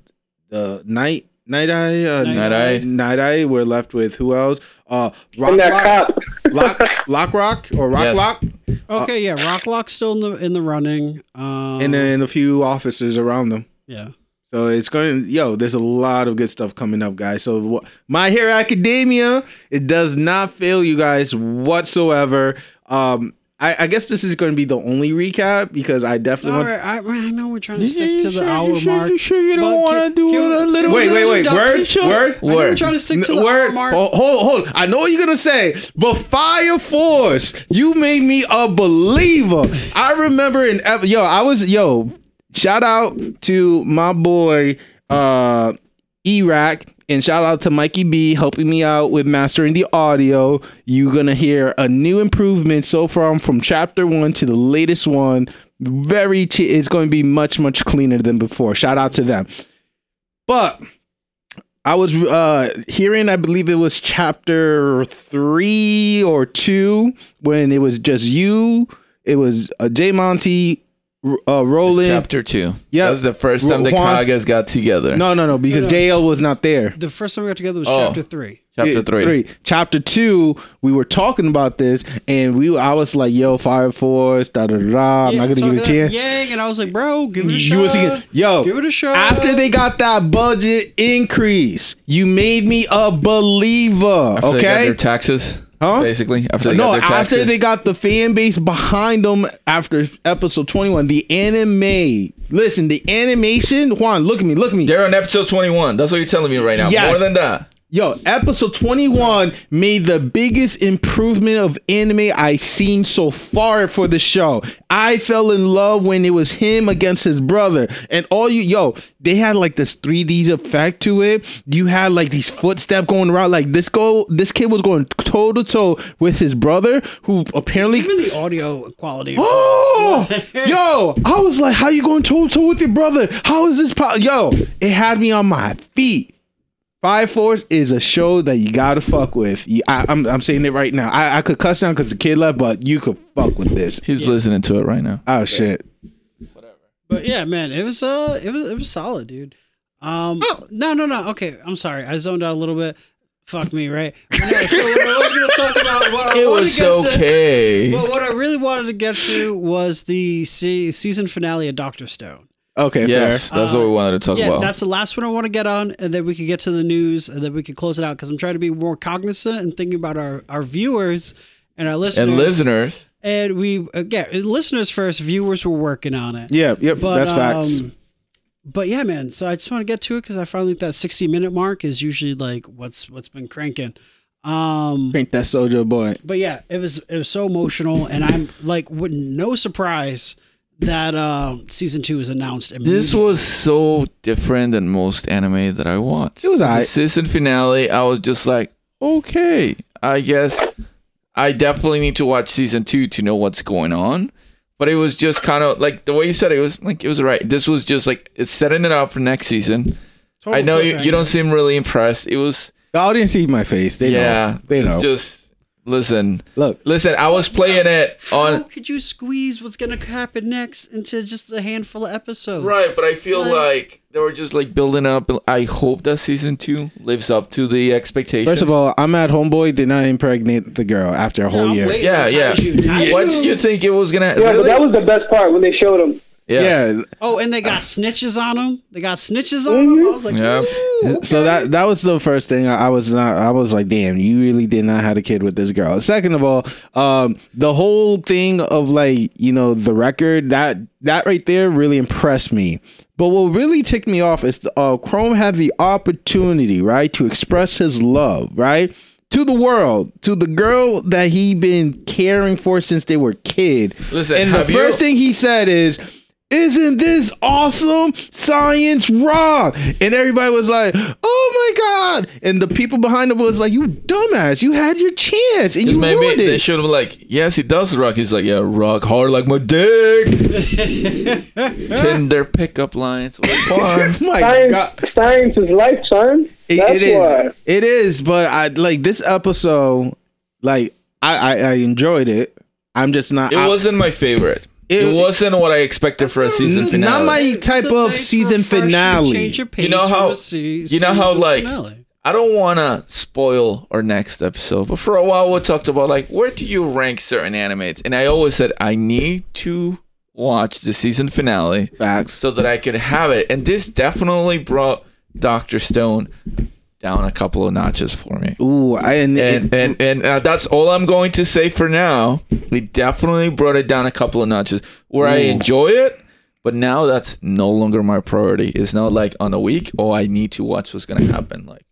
the Night Night Eye, uh, Night Night Eye. Night Eye. We're left with who else? Uh, Rock And that Lock, cop. Lock, Lock Rock, or Rock Yes. Lock, Okay, yeah, Rock Lock's still in the in the running. Um, and then a few officers around them. yeah, So it's going, yo, there's a lot of good stuff coming up, guys. So, wh- My Hero Academia, it does not fail you guys whatsoever. Um, I, I guess this is going to be the only recap because I definitely all want. right. I, I know we're trying to stick to the hour you sure, mark. You sure you don't want to can- do can- a little? Wait, wait, wait. Dr. Word, Show. word, I we're trying to stick to the word. hour mark. Hold, hold, hold. I know what you're gonna say, but Fire Force, you made me a believer. I remember in ep- yo, I was yo. Shout out to my boy uh Iraq and shout out to Mikey B helping me out with mastering the audio. You're gonna hear a new improvement so far from chapter one to the latest one. Very, ch- it's going to be much much cleaner than before. Shout out to them. But I was uh hearing, I believe it was chapter three or two, when it was just you. It was uh, J Monty, uh, Roland. Chapter two. Yeah. that's the first time the Juan- Kagas got together. No, no, no, because No, no. JL was not there. the first time we got together was Oh. chapter three. chapter Yeah, three. Chapter two, we were talking about this, and we I was like, "Yo, Fire Force, da da da." I'm Yeah, not gonna give it a chance. Yang, and I was like, bro, give it a You shot. was thinking, yo, give it a shot. after they got that budget increase, you made me a believer. After they got okay, their taxes. Huh? Basically, after they no, got after they got the fan base behind them after episode 21, the anime. Listen, the animation. Juan, look at me, look at me. They're on episode twenty-one. That's what you're telling me right now. Yes. More than that. Yo, episode 21 made the biggest improvement of anime I've seen so far for the show. I fell in love when it was him against his brother. And all you, yo, they had like this 3D effect to it. You had like these footsteps going around. Like this go, this kid was going toe to toe with his brother, who apparently even the audio quality. Oh, [gasps] [laughs] yo! I was like, "How you going toe to toe with your brother? How is this? Po-? Yo, it had me on my feet. Fire Force is a show that you gotta fuck with. You- I, am I'm saying it right now. I, I could cuss down because the kid left, but you could fuck with this. He's listening to it right now. Oh shit! Whatever. But yeah, man, it was uh, it was it was solid, dude. Um, Oh. no, no, no. Okay, I'm sorry, I zoned out a little bit. Fuck me, right? But so what I was gonna talk about. What I [laughs] It was to get to- okay. Well, what I really wanted to get to was the se- season finale of Doctor Stone. Okay, yes, that's what we wanted to talk Uh, Yeah, about. that's the last one I want to get on, and then we can get to the news, and then we can close it out because I'm trying to be more cognizant and thinking about our, our viewers and our listeners. and listeners, And we again, listeners first, viewers were working on it. fair. Yeah, yep, But, that's facts. um, but yeah, man. So I just want to get to it because I finally like that 60 minute mark is usually like what's what's been cranking. Um, Ain't that soldier boy? but yeah, it was it was so emotional, and I'm like, with no surprise that uh, season two was announced. this was so different than most anime that I watched. It was the season finale. I was just like, okay, I guess I definitely need to watch season two to know what's going on. But it was just kind of like the way you said it, it was like it was right. This was just like it's setting it up for next season. Total I know you, you don't seem really impressed. It was The audience see my face. They yeah. know. They know. It's just listen, Look, listen. I was playing it How on could you squeeze what's gonna happen next into just a handful of episodes? right, but I feel Like- like they were just like building up. I hope that season two lives up to the expectations. first of all, I'm at homeboy. Did not impregnate the girl after a whole I'm year. waiting. yeah, yeah. Kaiju, kaiju. What did you think it was gonna? Yeah, really? but that was the best part when they showed him. Yes. Yeah, Oh, and they got snitches on them. They got snitches on them. I was like, Yep. "Ooh, So that that was the first thing I, I was not. I was like, damn, you really did not have a kid with this girl. Second of all, um, the whole thing of like you know the record that that right there really impressed me. But what really ticked me off is uh, Chrome had the opportunity, right, to express his love, right. To the world, to the girl that he been caring for since they were kid. Listen, and the have you- first thing he said is, isn't this awesome? Science rock. And everybody was like, oh my God. And the people behind him was like, you dumbass. You had your chance and you Maybe ruined they it. should have like, yes, he does rock. He's like, yeah, rock hard like my dick. [laughs] Tinder pickup lines. Oh [laughs] my Science, God. science is life, son. It- it is. why. It is. But I like this episode, like, I, I, I enjoyed it. I'm just not. It I- wasn't my favorite. It, wasn't what I expected for a season N- finale. not my type of nice, season finale. change of pace You know how- se- you know how, like, finale. I don't want to spoil our next episode, but for a while we talked about like where do you rank certain animates, and I always said I need to watch the season finale Facts. so that I could have it, and this definitely brought Doctor Stone down a couple of notches for me. Ooh, I, and, And and and uh, that's all I'm going to say for now. We definitely brought it down a couple of notches where I enjoy it, but now that's no longer my priority. It's not like on a week, oh, I need to watch what's gonna happen. Like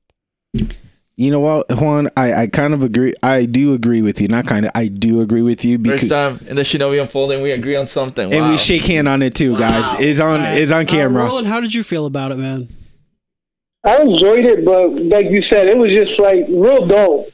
you know what, Juan? I, I kind of agree. I do agree with you. Not kind of. I do agree with you because. first time in the Shinobi Unfolding, we agree on something. and we shake hand on it too, guys. Wow. It's on. Uh, It's on uh, camera. Roland, how did you feel about it, man? I enjoyed it, but like you said, it was just like real dull.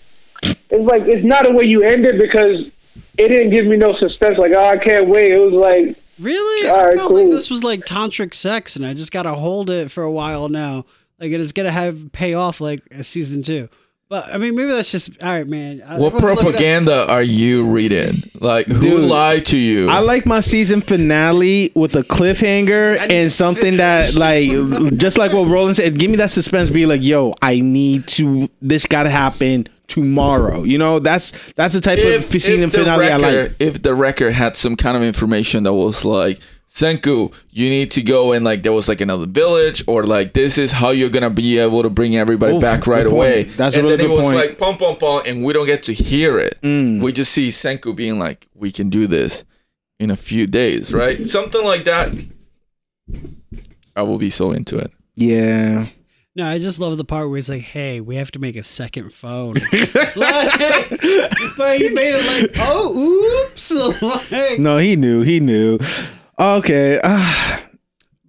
It's like it's not a way you end it because it didn't give me no suspense. Like oh, I can't wait. It was like Really? All I right, felt like this was like tantric sex, and I just gotta hold it for a while now. Like it is gonna have pay off like a season two. But I mean, maybe that's just all right, man. What everyone's looking at- propaganda are you reading? Like who Dude, lied to you? I like my season finale with a cliffhanger and to something that, like, just like what Roland said, give me that suspense. Be like, yo, I need to. This got to happen tomorrow. You know, that's that's the type of season the finale I like. if the record had some kind of information that was like Senku, you need to go and like there was like another village or like this is how you're gonna be able to bring everybody Oof, back right away. That's a and really then good it was point. like pom pom pom, and we don't get to hear it. Mm. We just see Senku being like, "We can do this in a few days," right? Something like that. I will be so into it. Yeah. No, I just love the part where he's like, "Hey, we have to make a second phone." [laughs] [laughs] Like, but he made it like, "Oh, oops!" [laughs] Like, No, he knew. He knew. Okay. Uh,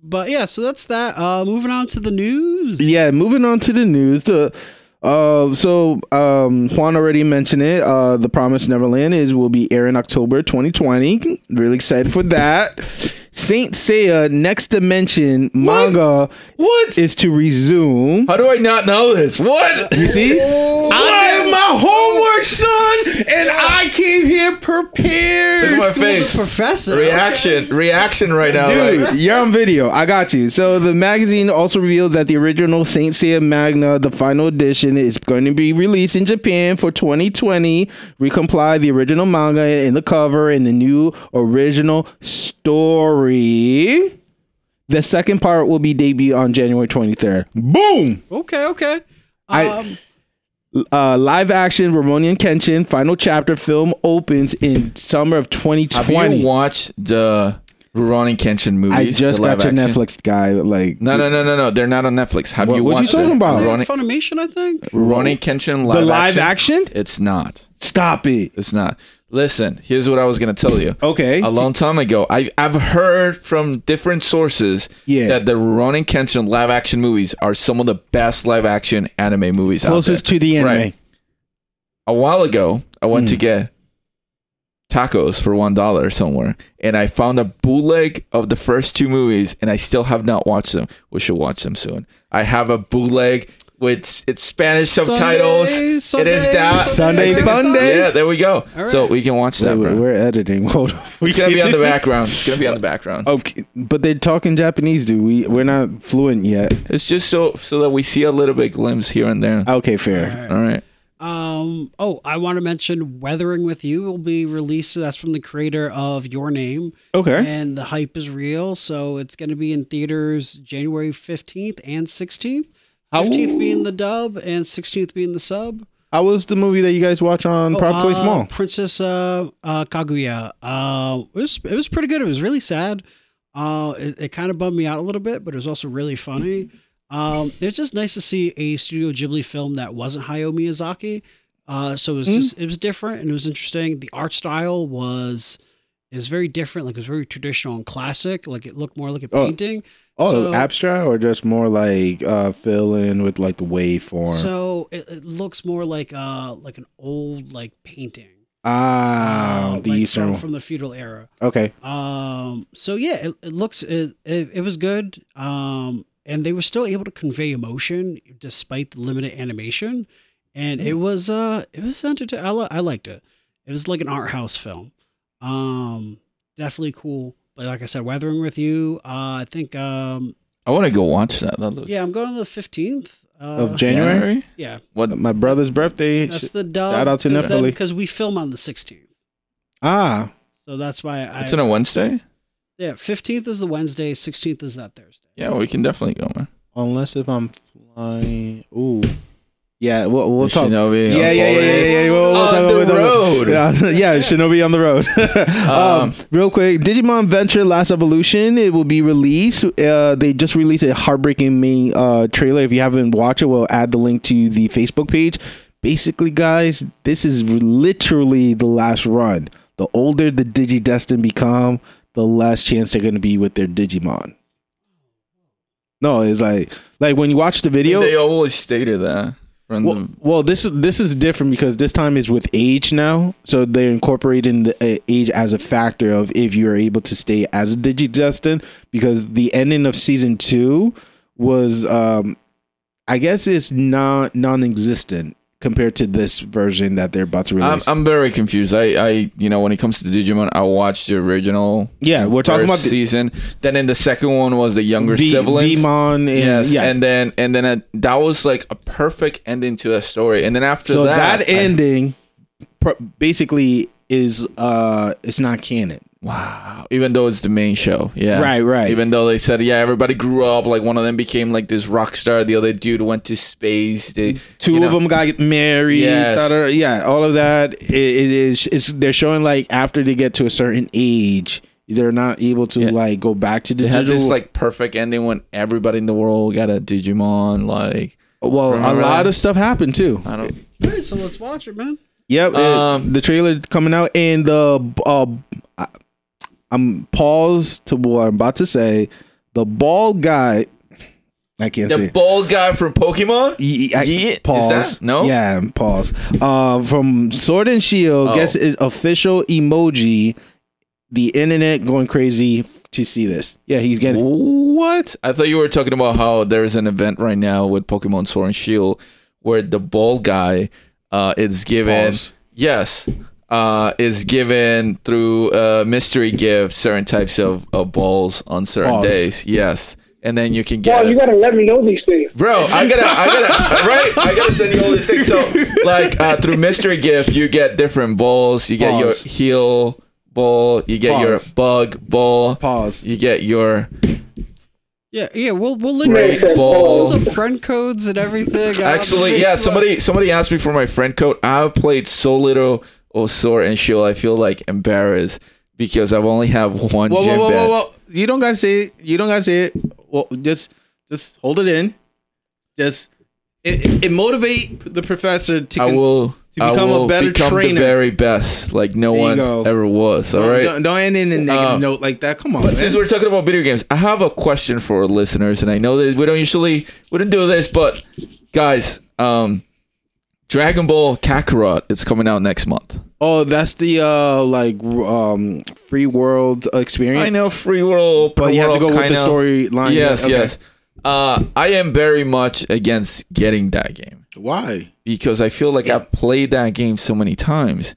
but yeah, so that's that. Uh, moving on to the news. yeah. Moving on to the news. The uh, so um, Juan already mentioned it. Uh, the Promised Neverland is will be airing October 2020. Really excited for that. Saint Seiya Next Dimension manga What? is to resume. How do I not know this? What? You see, I did my homework, son, and I came here prepared. Look at my face. professor. Reaction, reaction right now. Dude, like- you're on video. I got you. So the magazine also revealed that the original Saint Seiya manga, the final edition, is going to be released in Japan for 2020. Recompile the original manga in the cover and the new original story. The second part will be debut on January 23rd. Boom! Okay, okay. I- Um, Uh, live action Rurouni Kenshin final chapter film opens in summer of Have 2020. you watched the Rurouni Kenshin movies? I just the got your action? Netflix guy. Like, No, no, no, no, no. They're not on Netflix. Have What- you what are you talking it? about? Rurouni Rurouni, Funimation, I think. Rurouni Kenshin live the live action? action? It's not. Stop it. It's not. Listen, here's what I was gonna tell you. Okay. A long time ago, I, I've heard from different sources Yeah. that the Rurouni Kenshin live action movies are some of the best live action anime movies Closest out there. Closest to the anime. Right. A while ago, I went Mm. to get tacos for one dollar somewhere, and I found a bootleg of the first two movies, and I still have not watched them. We should watch them soon. I have a bootleg with it's Spanish subtitles. Sunday, it is that Sunday I fun day. Yeah, there we go. All So we can watch that, wait, bro. we're editing. [laughs] Hold on. It's gonna be on the background. It's gonna be on the background. [laughs] Okay, but they talk in Japanese, dude. We we're not fluent yet. It's just so so that we see a little bit glimpse here and there. Okay, fair. All right. Um. Oh, I want to mention "Weathering with You" will be released. That's from the creator of Your Name, Okay. and the hype is real. So it's going to be in theaters January fifteenth and sixteenth. How- Fifteenth being the dub, and sixteenth being the sub. How was the movie that you guys watch on Oh, Proud Place uh, Mall? Princess uh, uh, Kaguya. Uh, it was it was pretty good. It was really sad. Uh, it, it kind of bummed me out a little bit, but it was also really funny. Um, it's just nice to see a Studio Ghibli film that wasn't Hayao Miyazaki. Uh, so it was just it was different and it was interesting. The art style was is very different. Like it was very traditional and classic. Like it looked more like a Oh, painting. Oh, so- abstract or just more like uh fill in with like the waveform. So it, it looks more like uh like an old like painting. ah, Uh, the like Eastern. from, from the feudal era. okay. Um, so yeah, it, it looks it, it it was good. Um, and they were still able to convey emotion despite the limited animation, and it was uh it was entertaining. I, li- I liked it. It was like an art house film. Um, definitely cool. But like I said, Weathering with You, uh, I think, um, I want to go watch that. That looks yeah, I'm going on the 15th uh, Of January? Yeah, What? My brother's birthday. that's the dub. Shout out to Nepali. because we film on the 16th, ah, so that's why I. It's on a Wednesday. Yeah, 15th is the Wednesday, 16th is that Thursday. Yeah, we can definitely go, man. unless if I'm flying. Ooh, yeah. We'll, we'll talk. Shinobi Yeah, yeah, yeah, yeah, unfolding. yeah. We'll, we'll On talk the we'll talk road. about- Yeah, [laughs] yeah, Shinobi on the road. [laughs] um, Um, real quick, Digimon Adventure Last Evolution. It will be released. Uh, they just released a heartbreaking main uh, trailer. If you haven't watched it, we'll add the link to the Facebook page. Basically, guys, this is literally the last run. The older the DigiDestined become, the last chance they're going to be with their Digimon. No, it's like like when you watch the video. They always stated that Well, well, this is this is different because this time is with age now, so they're incorporating the uh, age as a factor of if you are able to stay as a DigiDestined. Because the ending of season two was, um, I guess, it's not non-existent compared to this version that they're about to I'm, release. I'm very confused. I, I, you know, when it comes to Digimon, I watched the original. yeah, we're talking about the season. Then in the second one was the younger v- siblings. Veemon and yes, yeah. and then and then uh that was like a perfect ending to that story. And then after so that, that, ending pr- basically is uh, it's not canon. Wow. Even though it's the main show, yeah, Right, right. Even though they said, yeah, everybody grew up. Like one of them became like this rock star. The other dude went to space. They, two of know, them got married Yes. yeah all of that it, it is it's they're showing like after they get to a certain age they're not able to Yeah. like go back to the They had digital this like perfect ending when everybody in the world got a Digimon. Like well a lot that? of stuff happened too I don't. All right, so let's watch it, man. yep it- Um, the trailer's coming out and the uh I- i'm pause to what i'm about to say the bald guy i can't say The bald guy from Pokemon. I- pause. that- no? Yeah, pause. Uh, from Sword and Shield Oh. gets an official emoji. The internet going crazy to see this. Yeah, he's getting. What? I thought you were talking about how there's an event right now with Pokemon Sword and Shield where the bald guy uh, is given. Pause. Yes. Uh, is given through uh, mystery gift certain types of, of balls on certain Pause. days. Yes. And then you can Wow, get you gotta let me know these things. Bro, I gotta, I gotta, [laughs] right? I gotta send you all these things. So, like, uh, through mystery gift, you get different balls. You get Pause. your Heal Ball. You get your bug ball. Pause. You get your Yeah, yeah, we'll we'll link Great we'll balls. some friend codes and everything. Actually, yeah. Somebody, somebody asked me for my friend code. I've played so little of Sword and Shield. I feel like embarrassed because I've only have one Whoa, gym whoa, whoa, whoa, whoa! You don't gotta say it. You don't gotta say it. Well, just, just hold it in. Just, it, it, motivate the professor to. I will. to I become a will better become trainer. the very best, like no one go. ever was. All Don't, right. don't, don't end in a negative Um, note like that. Come on, But man. since we're talking about video games, I have a question for our listeners, and I know that we don't usually we don't do this, but guys, um, Dragon Ball Kakarot is coming out next month. oh, that's the uh like um free world experience. I know free world, but you have to go world with the storyline. Yes, Okay. yes. Uh, I am very much against getting that game Why? because I feel like I've played that game so many times,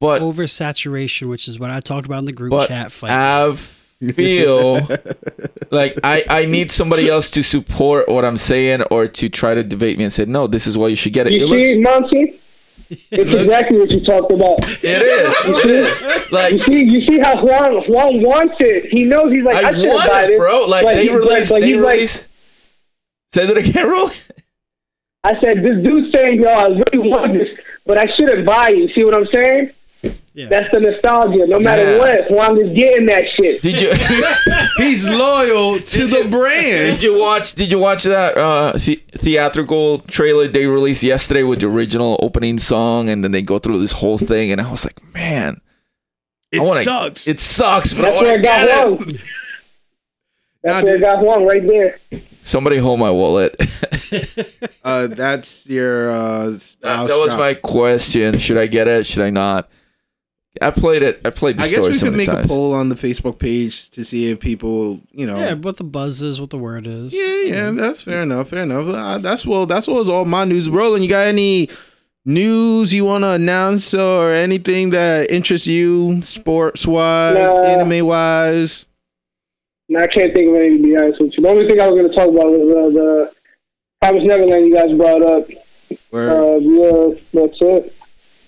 but oversaturation, which is what I talked about in the group but chat fight. I [laughs] feel like I, I need somebody else to support what I'm saying or to try to debate me and say, no, this is why you should get it. You It looks, see, Monty? [laughs] It's exactly what you talked about. it is. It is. Like, You see, you see how Juan Juan wants it. He knows he's like, I, I should want buy it, this, bro. Like, but they he- but- release, but they he's like. Say that again, bro. I said, this dude's saying, yo, I really want this, but I shouldn't buy it. You see what I'm saying? Yeah. That's the nostalgia. No matter Yeah. what, Juan is getting that shit. Did you [laughs] He's loyal to Did the you- brand. did you watch did you watch that uh the- theatrical trailer they released yesterday with the original opening song and then they go through this whole thing and I was like, man, It wanna- sucks. it sucks, but I That's want where to it got get it. Juan. Nah, That's where it dude. got Juan right there. Somebody hold my wallet. Uh, that's your uh. That, spouse that was my question. Should I get it? Should I not? I played it. I played the I guess story we so could many make times. a poll on the Facebook page to see if people, you know. yeah, what the buzz is, what the word is. Yeah, yeah, that's fair enough. Fair enough. Uh, that's well. That's what was all my news. Roland, you got any news you want to announce or anything that interests you, sports wise, Nah. anime wise? And I can't think of anything to be honest with you. The only thing I was going to talk about was uh, the Promise Neverland you guys brought up. Uh, yeah, that's it.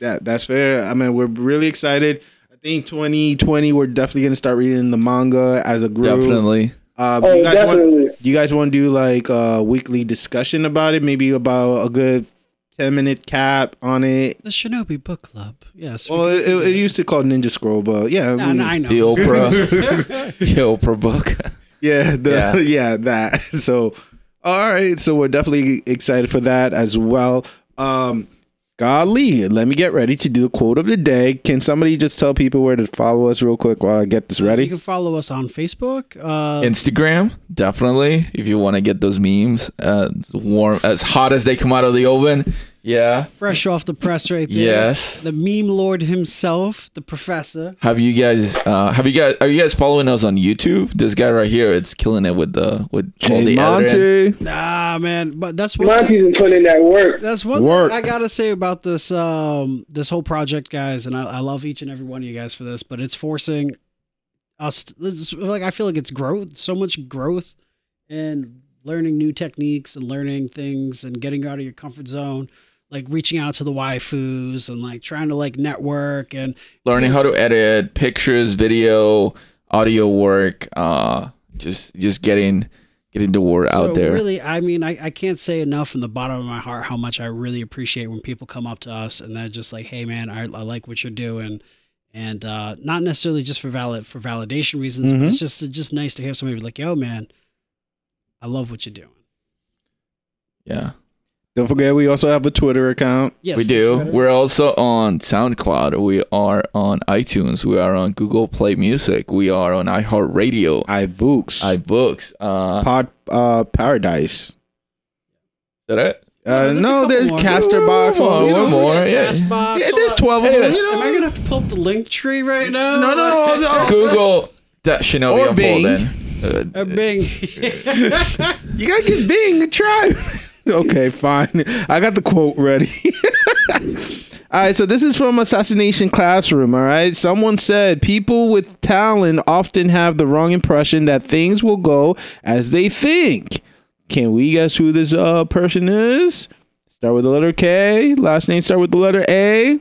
That that's fair. I mean, we're really excited. I think 2020, we're definitely gonna start reading the manga as a group. Definitely. Uh, Oh, you guys want, definitely. do you guys want to do like a weekly discussion about it? Maybe about a good 10 minute cap on it. The Shinobi Book Club. Yes. Well, it, it used to call Ninja Scroll, but yeah, no, we- no, I know. The Oprah, [laughs] the Oprah book. yeah, the, Yeah. [laughs] yeah, that. [laughs] So, all right, so we're definitely excited for that as well. Um, golly, let me get ready to do the quote of the day. Can somebody just tell people where to follow us real quick while I get this ready? You can follow us on Facebook. Uh, Instagram, definitely. If you want to get those memes uh, as warm, as hot as they come out of the oven. Yeah. fresh off the press right there. Yes. The meme lord himself, the professor. Have you guys? Uh, have you guys? Are you guys following us on YouTube? This guy right here, it's killing it with the with all the. Monty. Nah, man. But that's what Monty's been putting in that work. That's one Work. I gotta say about this um this whole project, guys, and I, I love each and every one of you guys for this, but it's forcing us to, like I feel like it's growth, so much growth and learning new techniques and learning things and getting out of your comfort zone, like reaching out to the waifus and like trying to like network and Learning how to edit pictures, video, audio work. Uh, just just getting getting the word so out there. Really, I mean, I, I can't say enough from the bottom of my heart how much I really appreciate when people come up to us and they're just like, "Hey, man, I, I like what you're doing," and uh, not necessarily just for valid for validation reasons, but Mhm. it's just it's just nice to hear somebody be like, "Yo, man, I love what you're doing." yeah. Don't forget, we also have a Twitter account. Yes, we do. We're also on SoundCloud. We are on iTunes. We are on Google Play Music. We are on iHeartRadio, iBooks, iBooks. Uh, Pod uh, Paradise. is that it? Uh, there's a no, couple there's more. Caster Box. Oh, you one more. Yeah. Castbox, Yeah, there's 12 of them. You Am I know. gonna have to pull up the link tree right now? No, no, no, no. [laughs] Google that Shinobi Or Bing. Unfolding. Uh, A Bing. [laughs] You gotta give Bing a try. [laughs] okay, fine. I got the quote ready. [laughs] all right, so this is from Assassination Classroom. All right, someone said people with talent often have the wrong impression that things will go as they think. Can we guess who this uh person is? Start with the letter K. Last name start with the letter A.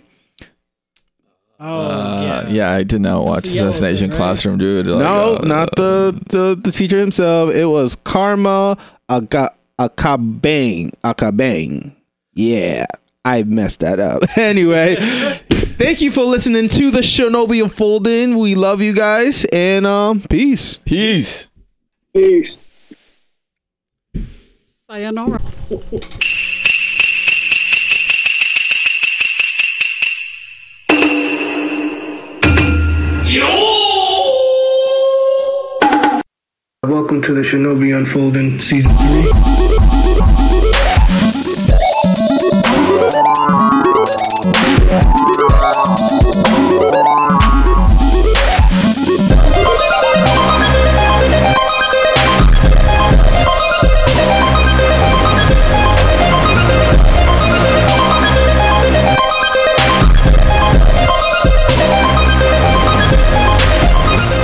Oh uh, yeah. yeah, I did not watch Assassination thing, right? Classroom, dude. Like, no, uh, not the, the the teacher himself. It was Karma Aga, Akabang. Akabang. Yeah, I messed that up. [laughs] anyway, thank you for listening to the Shinobi Unfolding. We love you guys and um peace. Peace. Peace. Sayonara. Welcome to the Shinobi Unfolding Season 3.